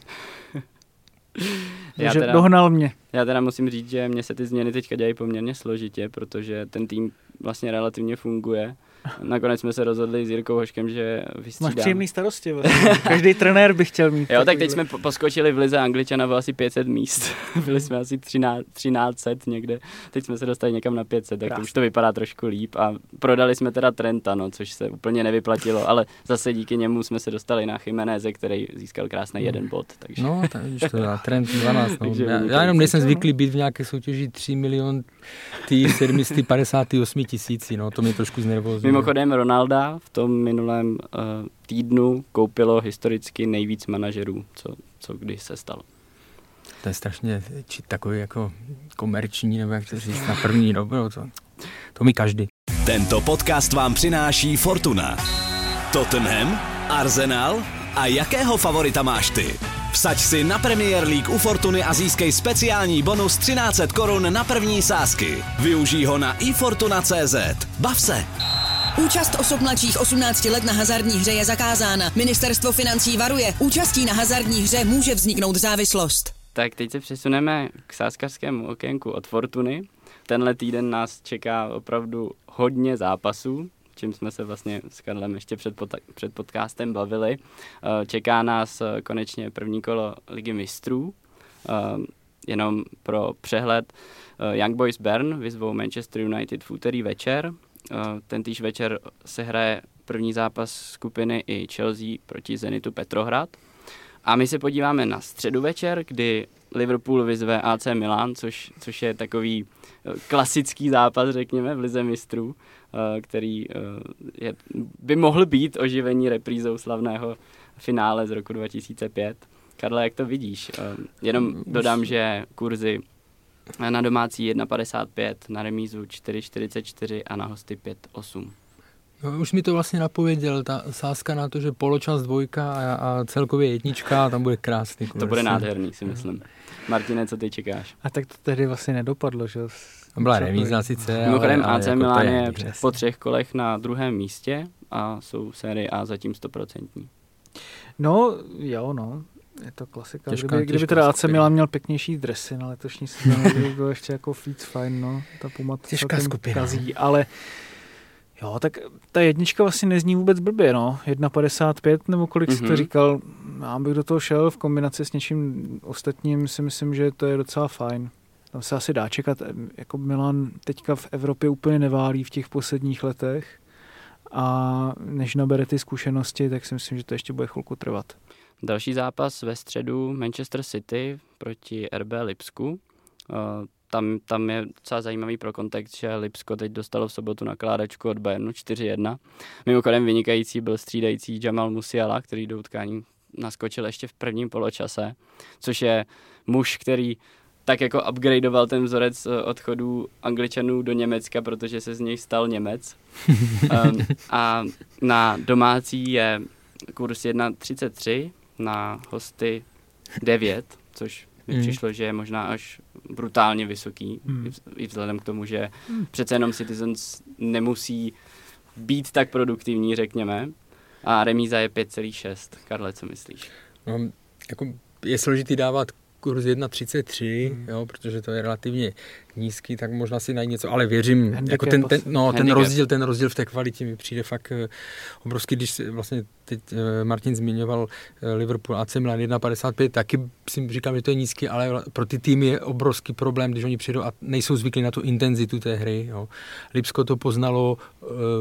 já teda, dohnal mě. Já teda musím říct, že mě se ty změny teďka dělají poměrně složitě, protože ten tým vlastně relativně funguje Nakonec jsme se rozhodli s Jirkou Hoškem, že vystřídám. Máš příjemný starosti. Vlastně. Každý trenér by chtěl mít. Jo, tak teď jsme poskočili v lize Angličana bylo asi 500 míst. Byli jsme asi 13, 1300 někde. Teď jsme se dostali někam na 500, tak už to vypadá trošku líp. A prodali jsme teda Trenta, no, což se úplně nevyplatilo, ale zase díky němu jsme se dostali na Chimeneze, který získal krásný hmm. jeden bod. Takže. No, tak to dá, Trent 12. No. já, já, jenom nejsem zvyklý být v nějaké soutěži 3 milion 758 tisíci, no, to mě trošku znervozuje. Mimochodem Ronalda v tom minulém uh, týdnu koupilo historicky nejvíc manažerů, co, co kdy se stalo. To je strašně či takový jako komerční, nebo jak to říct, na první dobro, to, to mi každý. Tento podcast vám přináší Fortuna. Tottenham, Arsenal a jakého favorita máš ty? Vsaď si na Premier League u Fortuny a získej speciální bonus 1300 korun na první sázky. Využij ho na ifortuna.cz. Bav se! Účast osob mladších 18 let na hazardní hře je zakázána. Ministerstvo financí varuje. Účastí na hazardní hře může vzniknout závislost. Tak teď se přesuneme k sáskařskému okénku od Fortuny. Tenhle týden nás čeká opravdu hodně zápasů, čím jsme se vlastně s Karlem ještě před, pod, před podcastem bavili. Eh, čeká nás eh, konečně první kolo Ligy mistrů. Eh, jenom pro přehled, Young Boys Bern vyzvou Manchester United v úterý večer. Ten týž večer se hraje první zápas skupiny i Chelsea proti Zenitu Petrohrad. A my se podíváme na středu večer, kdy Liverpool vyzve AC Milan, což, což je takový klasický zápas, řekněme, v Lize mistrů. Eh, který eh, je, by mohl být oživení reprízou slavného finále z roku 2005. Karle, jak to vidíš? Eh, jenom dodám, že kurzy na domácí 1,55, na remízu 4,44 a na hosty 5,8. No, už mi to vlastně napověděl, ta sázka na to, že poločas dvojka a, a celkově jednička, tam bude krásný. To bude nádherný, si myslím. Martine, co ty čekáš? A tak to tedy vlastně nedopadlo, že? Byla remíza sice, Mimochodem AC jako Milan je, je po třech kolech na druhém místě a jsou série A zatím stoprocentní. No, jo, no. Je to klasika. Těžká, kdyby, kdyby teda AC Milan měl pěknější dresy na letošní sezónu, by bylo ještě jako víc fajn, no. Ta Puma těžká skupina. Kazí, ale jo, tak ta jednička vlastně nezní vůbec blbě, no. 1,55 nebo kolik mm-hmm. jsi to mhm. říkal. Já bych do toho šel v kombinaci s něčím ostatním, si myslím, že to je docela fajn tam se asi dá čekat. Jako Milan teďka v Evropě úplně neválí v těch posledních letech a než nabere ty zkušenosti, tak si myslím, že to ještě bude chvilku trvat. Další zápas ve středu Manchester City proti RB Lipsku. Eh, tam, tam je docela zajímavý pro kontext, že Lipsko teď dostalo v sobotu nakládačku od Bayernu 4-1. Mimochodem vynikající byl střídající Jamal Musiala, který do utkání naskočil ještě v prvním poločase, což je muž, který tak jako upgradeoval ten vzorec eh, odchodů Angličanů do Německa, protože se z něj stal Němec. um, a na domácí je kurz 1,33, na hosty 9, což mi mm. přišlo, že je možná až brutálně vysoký, mm. i vzhledem k tomu, že mm. přece jenom Citizens nemusí být tak produktivní, řekněme. A remíza je 5,6. Karle, co myslíš? No, jako je složitý dávat kurz 1,33, hmm. jo, protože to je relativně nízký, tak možná si najít něco, ale věřím, Handicap jako ten, ten, no, ten rozdíl, ten rozdíl v té kvalitě mi přijde fakt eh, obrovský, když vlastně teď eh, Martin zmiňoval eh, Liverpool AC Milan 1,55, taky si říkám, že to je nízký, ale pro ty týmy je obrovský problém, když oni přijdou a nejsou zvyklí na tu intenzitu té hry. Jo. Lipsko to poznalo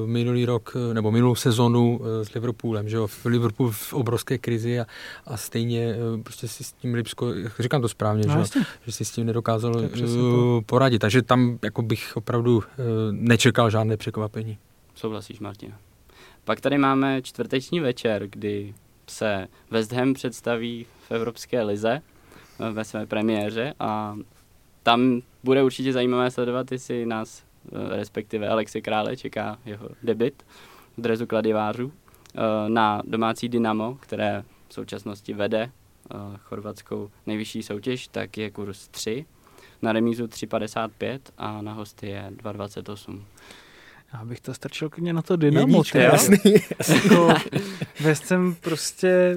minulý rok, nebo minulou sezonu s Liverpoolem, že jo. Liverpool v obrovské krizi a, a stejně prostě si s tím Lipsko, říkám to správně, no, že, že si s tím nedokázalo uh, poradit, takže tam jako bych opravdu uh, nečekal žádné překvapení. Souhlasíš, Martin? Pak tady máme čtvrteční večer, kdy se West Ham představí v Evropské lize eh, ve své premiéře a tam bude určitě zajímavé sledovat, jestli nás, eh, respektive Alexi Krále, čeká jeho debit v drezu kladivářů eh, na domácí Dynamo, které v současnosti vede chorvatskou nejvyšší soutěž, tak je kurz 3, na remízu 3,55 a na hosty je 2,28. Já bych to strčil klidně na to Dynamo. Jednička, jasný. jako, West Ham prostě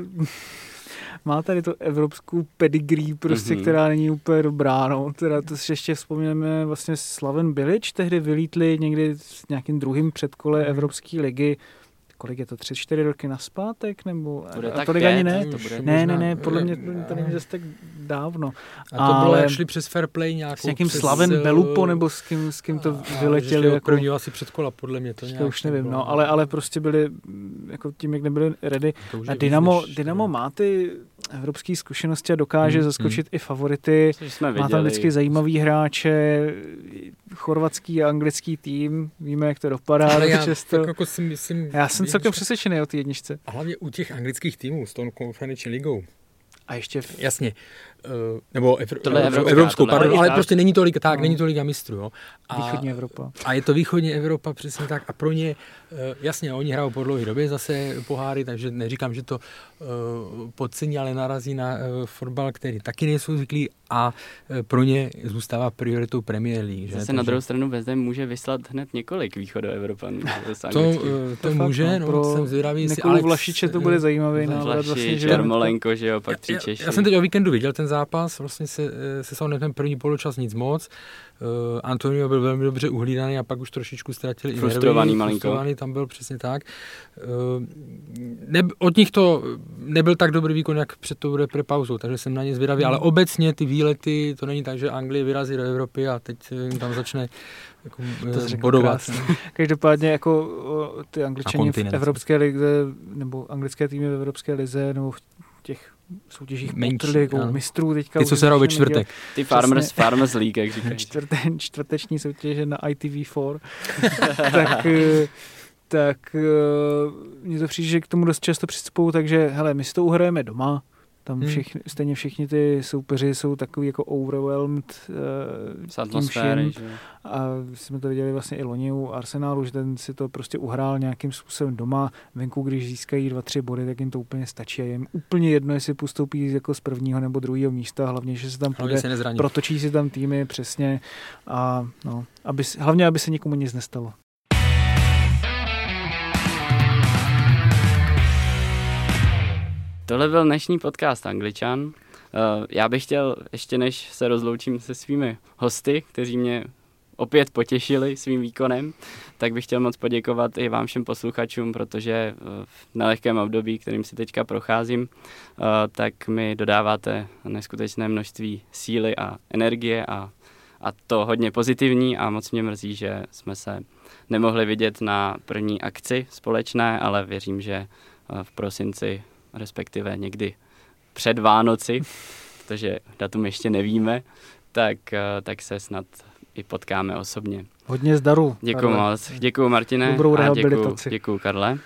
má tady tu evropskou pedigree, prostě, mm-hmm. která není úplně dobrá. No. Teda to si ještě vzpomínáme vlastně Slaven Bilic, tehdy vylítli někdy s nějakým druhým předkole mhm. Evropské ligy kolik je to, tři, čtyři roky naspátek, nebo bude a tolik ani ne? To bude ne, ne, ne, podle mě to není zase tak dávno. A to ale bylo, šli přes fair play nějakou. S nějakým přes, Slavem eh, Belupo, nebo s kým, s kým to a, vyletěli. Jako, prvního asi předkola, podle mě to nějak. Už nevím, no, ale, ale prostě byli, jako tím, jak nebyli ready. A Dynamo, Dynamo má ty evropské zkušenosti a dokáže hmm, zaskočit hmm. i favority. Má tam vždycky zajímavý hráče, chorvatský a anglický tým, víme, jak to dopadá. Ale já, často. Tak jako si myslím, já jsem celkem přesvědčený o té jedničce. A hlavně u těch anglických týmů s tou konferenční ligou, A ještě v... Jasně. Uh, nebo evr- Tohle je evropská, evropskou, tohle je pardon, ale evropská. prostě není tolik, tak, No. není tolik mistrů. Jo. A, Východní Evropa. A je to východní Evropa, přesně tak. A pro ně, eh, jasně, oni hrajou po dlouhé době zase poháry, takže neříkám, že to uh, podcení, ale narazí na uh, fotbal, který taky nejsou zvyklí a pro ně zůstává prioritou Premier League. Že? Zase na druhou stranu West Ham může vyslat hned několik východoevropanů. to, to, To může, no, no, pro jsem zvědavý, jestli Alex, Vlašiče to eh, bude zajímavý. Vlašič, Vlastně, že Jarmolenko, že jo, pak tři já, Češi. já jsem teď o víkendu viděl ten zápas, vlastně se, eh, se Southampton první poločas nic moc. Uh, Antonio byl velmi dobře uhlídaný a pak už trošičku ztratil i nervy. Frustrovaný malinko. Frustrovaný tam byl přesně tak. Uh, ne, od nich to nebyl tak dobrý výkon, jak před tou repre pauzou, takže jsem na ně zvědavý, ale obecně ty výlety, to není tak, že Anglie vyrazí do Evropy a teď eh, jim tam začne jako, To eh, bodovat. Každopádně jako ty angličani v. Evropské lize, nebo anglické týmy v Evropské lize, nebo v těch soutěžích ligou mistrů teďka. Ty, co se hrajou ve čtvrtek. Ty Farmers, přesně. Farmers League, jak říkají. čtvrte, čtvrteční soutěže na ITV4, tak, eh, tak eh, mně to přijde, že k tomu dost často přistupují, takže hele, my si to uhrajeme doma, tam Hmm. všichni, stejně všichni ty soupeři jsou takový jako overwhelmed uh, že jo. a jsme to viděli vlastně i loni u Arsenálu, že ten si to prostě uhrál nějakým způsobem doma. Venku, když získají dva, tři body, tak jim to úplně stačí. A jim úplně jedno, jestli postoupí jako z prvního nebo druhého místa, hlavně, že se tam Hlavně půjde, se protočí si tam týmy přesně a no, aby, hlavně, aby se nikomu nic nestalo. Tohle byl dnešní podcast Angličan. Eh, Já bych chtěl, ještě než se rozloučím se svými hosty, kteří mě opět potěšili svým výkonem, tak bych chtěl moc poděkovat i vám všem posluchačům, protože eh, v nelehkém období, kterým si teďka procházím, eh, tak mi dodáváte neskutečné množství síly a energie a, a to hodně pozitivní a moc mě mrzí, že jsme se nemohli vidět na první akci společné, ale věřím, že v prosinci respektive někdy před Vánoci, protože datum ještě nevíme, tak, eh, tak se snad i potkáme osobně. Hodně zdaru. Děkuji moc, děkuji Martine Dobrou a děkuji, rehabilitaci. děkuji Karle.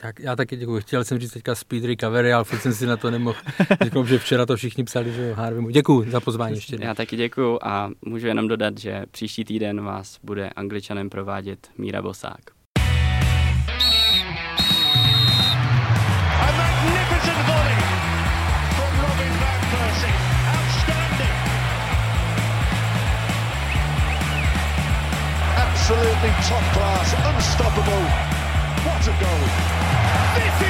Tak já taky děkuji. Chtěl jsem říct teďka speed recovery, ale furt jsem si na to nemohl. Řekl, že včera to všichni psali, že jo, Harveymu. Děkuji za pozvání ještě. jednou. Já taky děkuji a můžu jenom dodat, že příští týden vás bude angličanem provádět Míra Bosák. Something top class, unstoppable. What a goal! This is